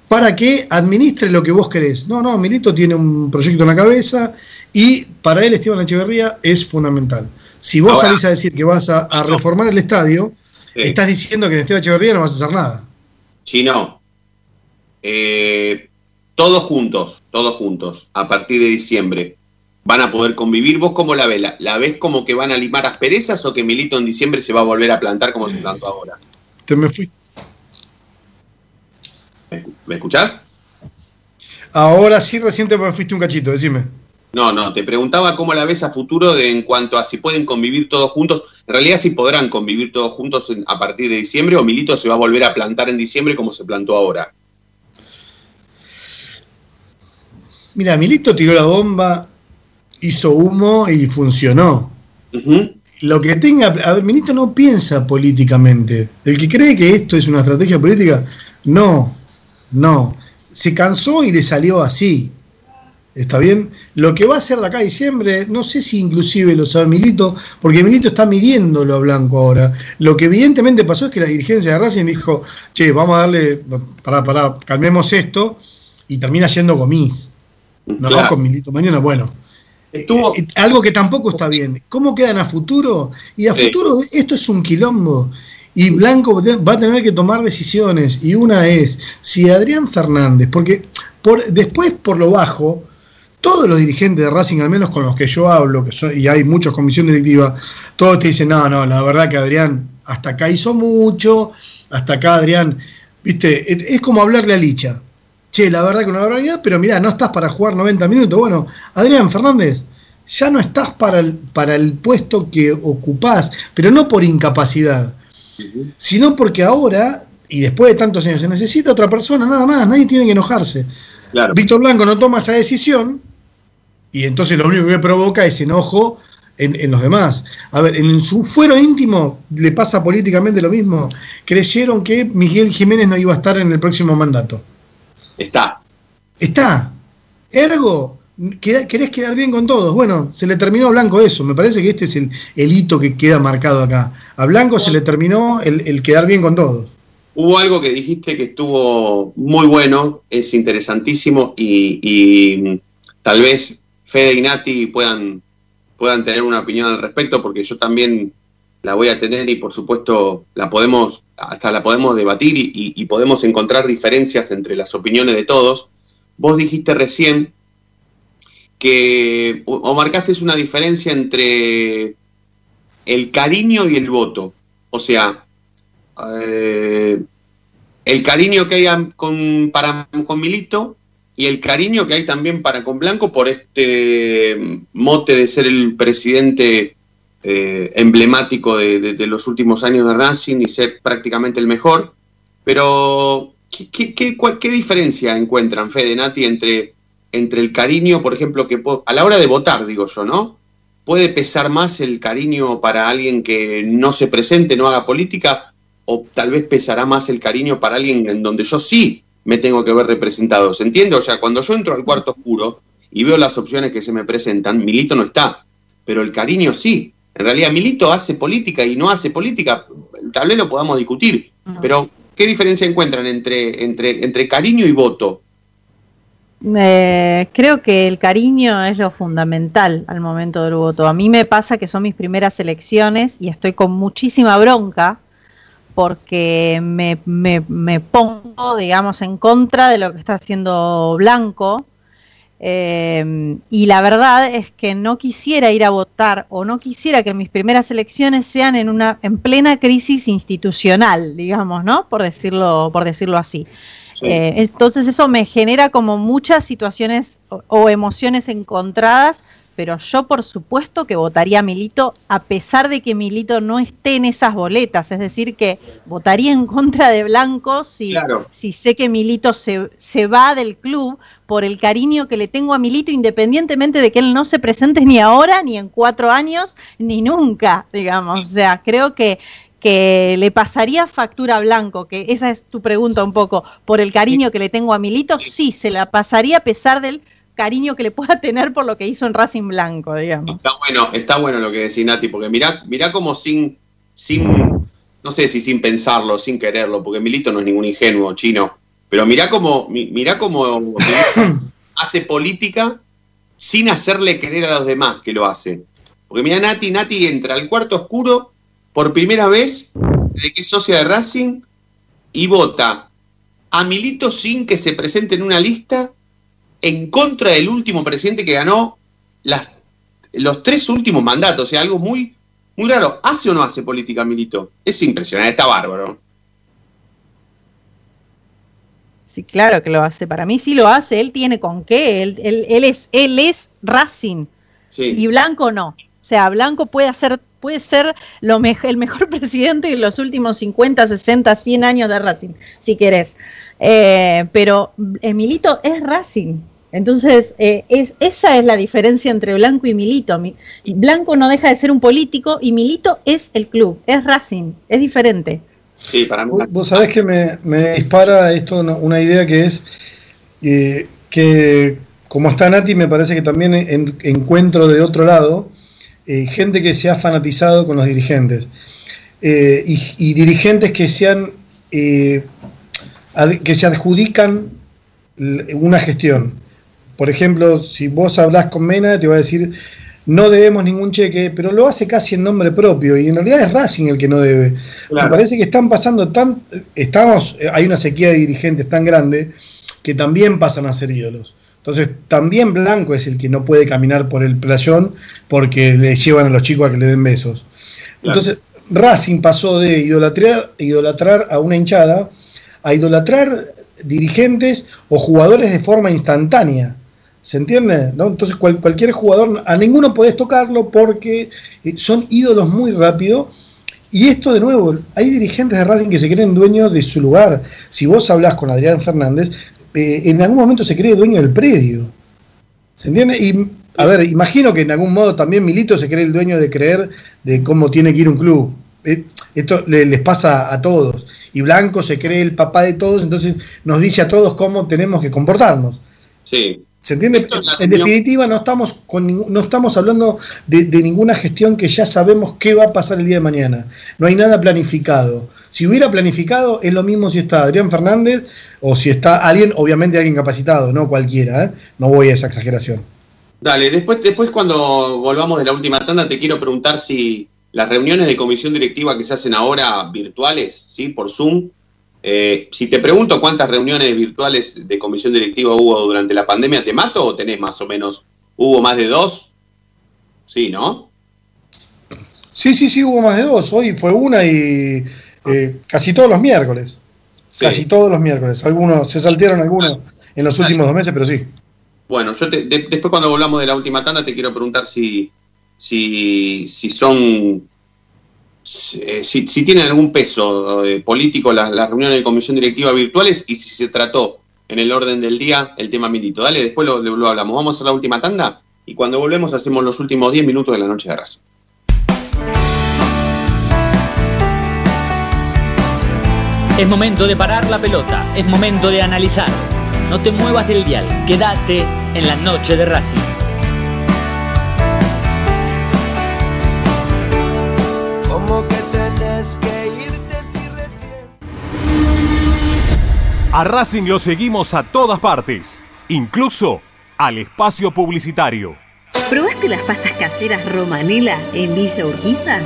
para que administre lo que vos querés. No, no, Milito tiene un proyecto en la cabeza y para él Esteban Echeverría es fundamental. Si vos Ahora, salís a decir que vas a, a reformar el estadio, sí. estás diciendo que en Esteban Echeverría no vas a hacer nada. Chino, eh, todos juntos, todos juntos, a partir de diciembre, van a poder convivir. ¿Vos cómo la ves? ¿La, ¿La, ves como que van a limar asperezas o que Milito en diciembre se va a volver a plantar como se plantó ahora? Te me fui. ¿Me escuchás? Ahora sí, recién te me fuiste un cachito, decime. No, no, te preguntaba cómo la ves a futuro de, en cuanto a si pueden convivir todos juntos. En realidad, si podrán convivir todos juntos en, a partir de diciembre o Milito se va a volver a plantar en diciembre como se plantó ahora. Mira, Milito tiró la bomba, hizo humo y funcionó. Uh -huh. Lo que tenga. A ver, Milito no piensa políticamente. El que cree que esto es una estrategia política, no, no. Se cansó y le salió así. ¿Está bien? Lo que va a hacer de acá a diciembre, no sé si inclusive lo sabe Milito, porque Milito está midiéndolo a Blanco ahora. Lo que evidentemente pasó es que la dirigencia de Racing dijo, che, vamos a darle, para, para, calmemos esto, y termina yendo Gomis. No claro. con Milito mañana, bueno. Estuvo... Eh, algo que tampoco está bien. ¿Cómo quedan a futuro? Y a sí. futuro esto es un quilombo. Y Blanco va a tener que tomar decisiones. Y una es, si Adrián Fernández, porque por, después por lo bajo, todos los dirigentes de Racing, al menos con los que yo hablo, que son, y hay muchos comisión directiva, todos te dicen, no, no, la verdad que Adrián hasta acá hizo mucho, hasta acá Adrián, viste, es como hablarle a Licha. Che, la verdad que una barbaridad, pero mirá, no estás para jugar 90 minutos. Bueno, Adrián Fernández, ya no estás para el, para el puesto que ocupás, pero no por incapacidad, uh -huh. sino porque ahora, y después de tantos años, se necesita otra persona, nada más, nadie tiene que enojarse. Claro. Víctor Blanco no toma esa decisión, y entonces lo único que provoca es enojo en, en, los demás. A ver, en su fuero íntimo le pasa políticamente lo mismo. Creyeron que Miguel Jiménez no iba a estar en el próximo mandato. Está. Está. Ergo, querés quedar bien con todos. Bueno, se le terminó a Blanco eso. Me parece que este es el, el hito que queda marcado acá. A Blanco se le terminó el, el quedar bien con todos. Hubo algo que dijiste que estuvo muy bueno, es interesantísimo y, y tal vez Fede y Nati puedan, puedan tener una opinión al respecto, porque yo también la voy a tener y por supuesto la podemos, hasta la podemos debatir y, podemos encontrar diferencias entre las opiniones de todos. Vos dijiste recién que, o marcaste una diferencia entre el cariño y el voto. O sea, eh, el cariño que hay con, con Milito y el cariño que hay también para con Blanco por este mote de ser el presidente eh, emblemático de, los últimos años de Racing y ser prácticamente el mejor. Pero, ¿qué, qué, qué, cuál, qué diferencia encuentran, Fede Nati, entre, entre el cariño, por ejemplo, que a la hora de votar, digo yo, ¿no? ¿Puede pesar más el cariño para alguien que no se presente, no haga política, o tal vez pesará más el cariño para alguien en donde yo sí me tengo que ver representado. ¿Se entiende? O sea, cuando yo entro al cuarto oscuro y veo las opciones que se me presentan, Milito no está, pero el cariño sí. En realidad, Milito hace política y no hace política, tal vez lo podamos discutir, pero ¿qué diferencia encuentran entre, entre, entre cariño y voto? Eh, creo que el cariño es lo fundamental al momento del voto. A mí me pasa que son mis primeras elecciones y estoy con muchísima bronca porque me, me, me pongo, digamos, en contra de lo que está haciendo Blanco. Eh, y la verdad es que no quisiera ir a votar o no quisiera que mis primeras elecciones sean en una en plena crisis institucional, digamos, ¿no? Por decirlo, por decirlo así. Eh, entonces eso me genera como muchas situaciones o, o emociones encontradas pero yo por supuesto que votaría a Milito a pesar de que Milito no esté en esas boletas, es decir, que votaría en contra de Blanco si, si sé que Milito se, se va del club por el cariño que le tengo a Milito, independientemente de que él no se presente ni ahora, ni en cuatro años, ni nunca, digamos. O sea, creo que, que le pasaría factura a Blanco, que esa es tu pregunta un poco, por el cariño que le tengo a Milito, sí, se la pasaría a pesar del cariño que le pueda tener por lo que hizo en Racing Blanco, digamos. Está bueno, está bueno lo que decís, Nati, porque mirá, mirá como sin, sin, no sé si sin pensarlo, sin quererlo, porque Milito no es ningún ingenuo chino, pero mirá como, mirá como hace política sin hacerle querer a los demás que lo hace. Porque mira, Nati, Nati entra al cuarto oscuro por primera vez desde que es socia de Racing y vota a Milito sin que se presente en una lista en contra del último presidente que ganó las, los tres últimos mandatos. O sea, algo muy, muy raro. ¿Hace o no hace política Milito? Es impresionante, está bárbaro. Sí, claro que lo hace. Para mí sí lo hace. Él tiene con qué. Él, él, él es, él es Racing. Sí. Y Blanco no. O sea, Blanco puede hacer puede ser lo me el mejor presidente de los últimos 50, 60, 100 años de Racing, si querés. Eh, pero Emilito es Racing. Entonces, eh, es, esa es la diferencia entre Blanco y Milito. Mi, Blanco no deja de ser un político y Milito es el club, es Racing, es diferente. Sí, para mí. Vos, sabés que me, me dispara esto una, idea que es eh, que, como está Nati, me parece que también en, encuentro de otro lado eh, gente que se ha fanatizado con los dirigentes eh, y, y, dirigentes que se, han, ad, que se adjudican una gestión. Por ejemplo, si vos hablás con Mena, te va a decir, no debemos ningún cheque, pero lo hace casi en nombre propio y en realidad es Racing el que no debe. Claro. Me parece que están pasando tan, estamos, hay una sequía de dirigentes tan grande que también pasan a ser ídolos. Entonces, también Blanco es el que no puede caminar por el playón porque le llevan a los chicos a que le den besos. Claro. Entonces, Racing pasó de idolatrar, idolatrar a una hinchada a idolatrar dirigentes o jugadores de forma instantánea. ¿Se entiende? ¿No? Entonces cual, cualquier jugador, a ninguno podés tocarlo porque son ídolos muy rápido. Y esto de nuevo, hay dirigentes de Racing que se creen dueños de su lugar. Si vos hablás con Adrián Fernández, eh, en algún momento se cree dueño del predio. ¿Se entiende? Y a ver, imagino que en algún modo también Milito se cree el dueño de creer de cómo tiene que ir un club. Eh, esto le, les pasa a todos. Y Blanco se cree el papá de todos, entonces nos dice a todos cómo tenemos que comportarnos. Sí. ¿Se entiende? En definitiva, no estamos, con, no estamos hablando de, de, ninguna gestión que ya sabemos qué va a pasar el día de mañana. No hay nada planificado. Si hubiera planificado, es lo mismo si está Adrián Fernández o si está alguien, obviamente alguien capacitado, no cualquiera. ¿eh? No voy a esa exageración. Dale, después, después cuando volvamos de la última tanda, te quiero preguntar si las reuniones de comisión directiva que se hacen ahora virtuales, ¿sí? por Zoom, eh, si te pregunto cuántas reuniones virtuales de comisión directiva hubo durante la pandemia, ¿te mato o tenés más o menos? ¿Hubo más de dos? Sí, ¿no? Sí, sí, sí, hubo más de dos. Hoy fue una y eh, casi todos los miércoles. Sí. Casi todos los miércoles. Algunos se saltearon algunos en los últimos dos meses, pero sí. Bueno, yo te, de, después cuando volvamos de la última tanda te quiero preguntar si, si, si son si, si, tienen algún peso eh, político las, reuniones de comisión directiva virtuales y si se trató en el orden del día el tema Milito. Dale, después lo, lo hablamos. Vamos a la última tanda y cuando volvemos hacemos los últimos 10 minutos de la noche de raza. Es momento de parar la pelota, es momento de analizar. No te muevas del dial, quédate en la noche de Racing. A Racing lo seguimos a todas partes, incluso al espacio publicitario. ¿Probaste las pastas caseras Romanela en Villa Urquiza?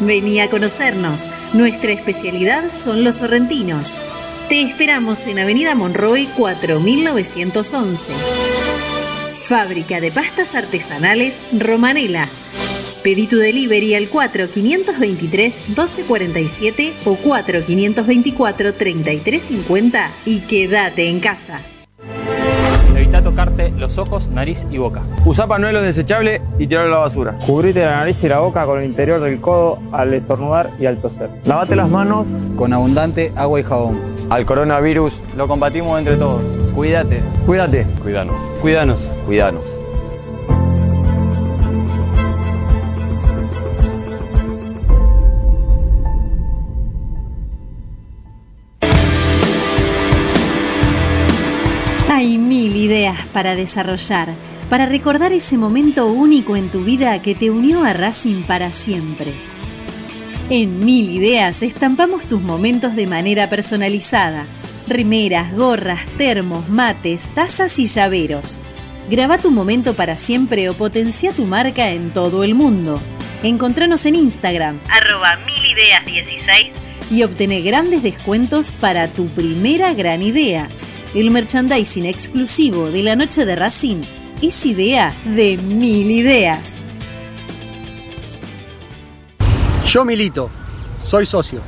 Vení a conocernos. Nuestra especialidad son los sorrentinos. Te esperamos en Avenida Monroy 4911. Fábrica de pastas artesanales Romanela. Pedí tu delivery al 4523-1247 o 4524-3350 y quédate en casa. Evita tocarte los ojos, nariz y boca. Usa panuelo desechable y tirarlo a la basura. Cubrite la nariz y la boca con el interior del codo al estornudar y al toser. Lavate las manos Con abundante agua y jabón. Al coronavirus, Lo combatimos entre todos. Cuídate. cuídate. Cuídanos. Cuídanos. Cuídanos. Ideas para desarrollar, para recordar ese momento único en tu vida que te unió a Racing para siempre. En Mil Ideas estampamos tus momentos de manera personalizada. Rimeras, gorras, termos, mates, tazas y llaveros. Graba tu momento para siempre o potencia tu marca en todo el mundo. Encontranos en Instagram, arroba milideas16 y obtené grandes descuentos para tu primera gran idea. El merchandising exclusivo de la noche de Racing es idea de mil ideas. Yo milito. Soy socio.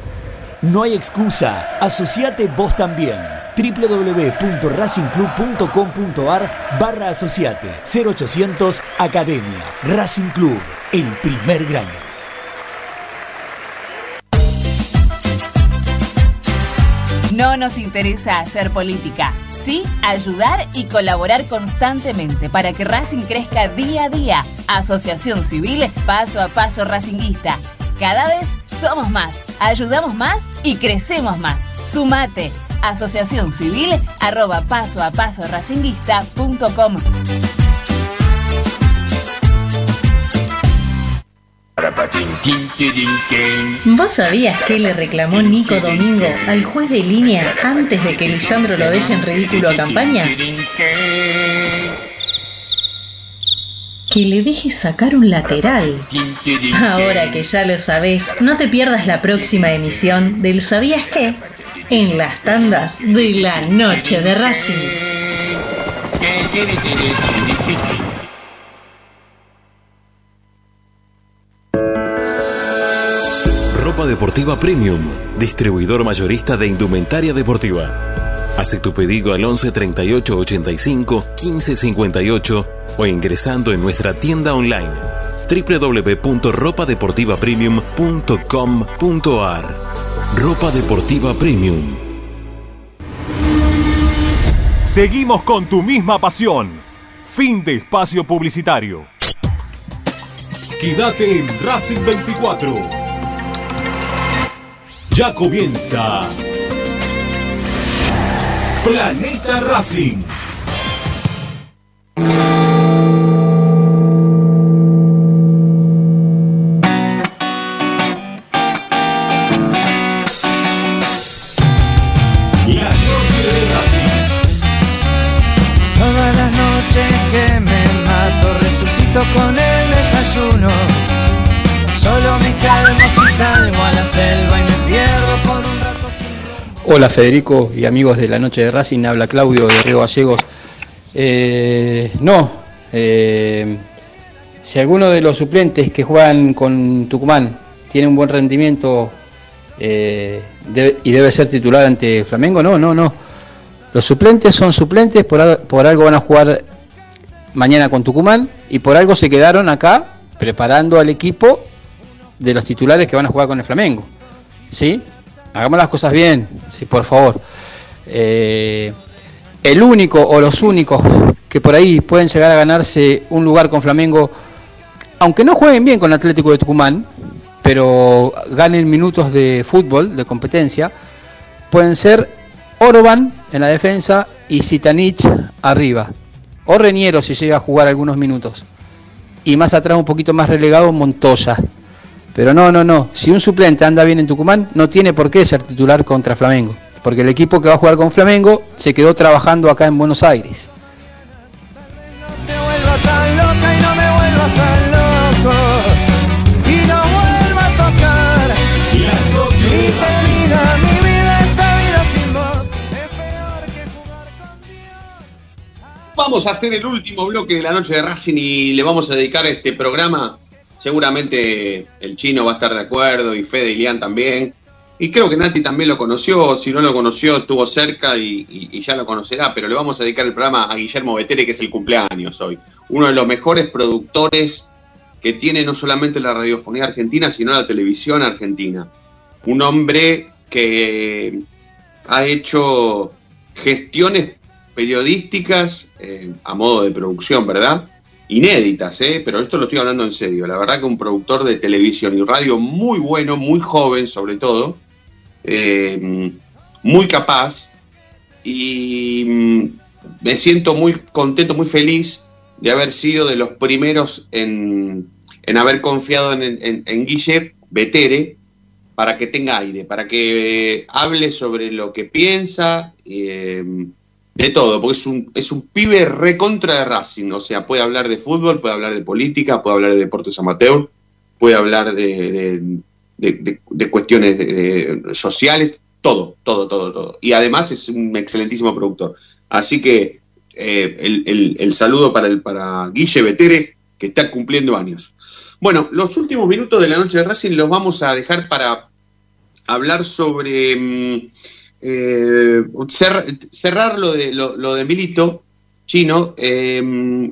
No hay excusa, asociate vos también. www.racingclub.com.ar barra asociate 0800 Academia Racing Club, el primer grande. No nos interesa hacer política, sí ayudar y colaborar constantemente para que Racing crezca día a día. Asociación Civil Paso a Paso Racinguista. Cada vez somos más, ayudamos más y crecemos más. Sumate. Asociación Civil arroba paso a paso racinguista.com. ¿Vos sabías que le reclamó Nico Domingo al juez de línea antes de que Lisandro lo deje en ridículo a campaña? Que le deje sacar un lateral. Ahora que ya lo sabés, no te pierdas la próxima emisión del ¿Sabías qué? En las tandas de la noche de Racing. Deportiva premium, distribuidor mayorista de indumentaria deportiva. Hace tu pedido al 11 38 85 15 58 o ingresando en nuestra tienda online www.ropadeportivapremium.com.ar. Ropa deportiva premium. Seguimos con tu misma pasión. Fin de espacio publicitario. Quédate en Racing 24. Ya comienza Planeta Racing. Hola Federico y amigos de la noche de Racing, habla Claudio de Río Gallegos. Eh, no, eh, si alguno de los suplentes que juegan con Tucumán tiene un buen rendimiento eh, y debe ser titular ante Flamengo, no, no, no. Los suplentes son suplentes, por, por algo van a jugar mañana con Tucumán y por algo se quedaron acá preparando al equipo de los titulares que van a jugar con el Flamengo. ¿Sí? Hagamos las cosas bien, sí, por favor. Eh, el único o los únicos que por ahí pueden llegar a ganarse un lugar con Flamengo, aunque no jueguen bien con Atlético de Tucumán, pero ganen minutos de fútbol, de competencia, pueden ser Orban en la defensa y Sitanich arriba. O Reñero si llega a jugar algunos minutos. Y más atrás, un poquito más relegado, Montoya. Pero no, no, no. Si un suplente anda bien en Tucumán, no tiene por qué ser titular contra Flamengo. Porque el equipo que va a jugar con Flamengo se quedó trabajando acá en Buenos Aires. Vamos a hacer el último bloque de la noche de Racing y le vamos a dedicar este programa. Seguramente el chino va a estar de acuerdo y Fede y Lian también. Y creo que Nati también lo conoció, si no lo conoció estuvo cerca y, ya lo conocerá, pero le vamos a dedicar el programa a Guillermo Betere, que es el cumpleaños hoy. Uno de los mejores productores que tiene no solamente la radiofonía argentina, sino la televisión argentina. Un hombre que ha hecho gestiones periodísticas eh, a modo de producción, ¿verdad? Inéditas, ¿eh? pero esto lo estoy hablando en serio. La verdad que un productor de televisión y radio muy bueno, muy joven sobre todo, eh, muy capaz y mm, me siento muy contento, muy feliz de haber sido de los primeros en, en haber confiado en, en, en Guille Betere para que tenga aire, para que hable sobre lo que piensa, eh, de todo, porque es un, es un pibe recontra de Racing, o sea, puede hablar de fútbol, puede hablar de política, puede hablar de deportes amateur, puede hablar de, de- de- cuestiones sociales, todo, todo, todo, todo. Y además es un excelentísimo productor. Así que eh, el, el- el saludo para, el, para Guille Betere, que está cumpliendo años. Bueno, los últimos minutos de la noche de Racing los vamos a dejar para hablar sobre mm, eh, cer- cerrar lo de, lo, lo de Milito, chino, eh,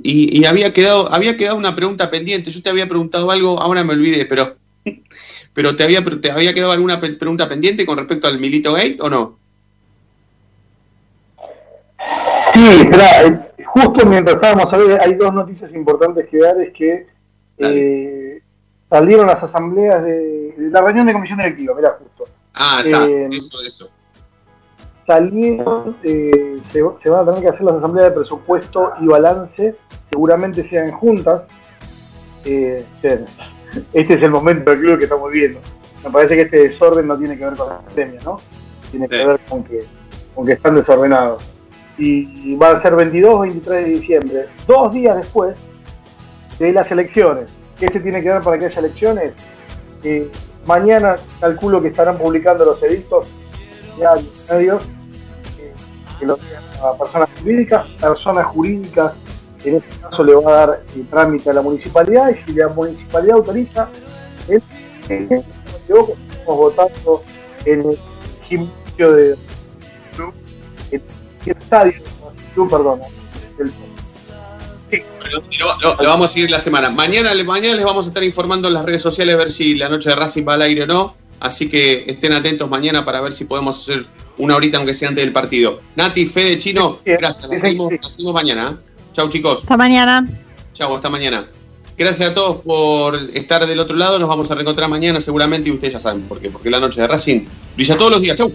y, y había, quedado, había quedado una pregunta pendiente. Yo te había preguntado algo, ahora me olvidé, pero, pero te, había, te había quedado alguna pregunta pendiente con respecto al Milito Gate o no? Sí, espera, eh, justo mientras estábamos hablando, hay dos noticias importantes que dar, es que eh, salieron las asambleas de, de la reunión de comisión directiva, mira justo. Ah, está, Eh, eso, eso. Salieron, eh, se, se van a tener que hacer las asambleas de presupuesto y balance, seguramente sean juntas. Eh, este es el momento del club que estamos viendo. Me parece que este desorden no tiene que ver con la pandemia, ¿no? Tiene que ver con que, con que están desordenados. Y va a ser 22 23 de diciembre, dos días después de las elecciones. ¿Qué se tiene que dar para que haya elecciones? Eh, mañana calculo que estarán publicando los edictos ya eh, que lo digan a personas jurídicas, personas jurídicas en este caso le va a dar eh, trámite a la municipalidad y si la municipalidad autoriza el el- me equivoco, estamos votando en el gimnasio de el, el estadio club, perdón el- Lo, lo- lo vamos a seguir la semana. Mañana, mañana les vamos a estar informando en las redes sociales a ver si la noche de Racing va al aire o no. Así que estén atentos mañana para ver si podemos hacer una horita, aunque sea antes del partido. Nati, Fede, Chino, gracias. Nos seguimos mañana. ¿eh? Chau, chicos. Hasta mañana. Chau, hasta mañana. Gracias a todos por estar del otro lado. Nos vamos a reencontrar mañana seguramente y ustedes ya saben por qué. Porque la noche de Racing brilla todos los días. Chau.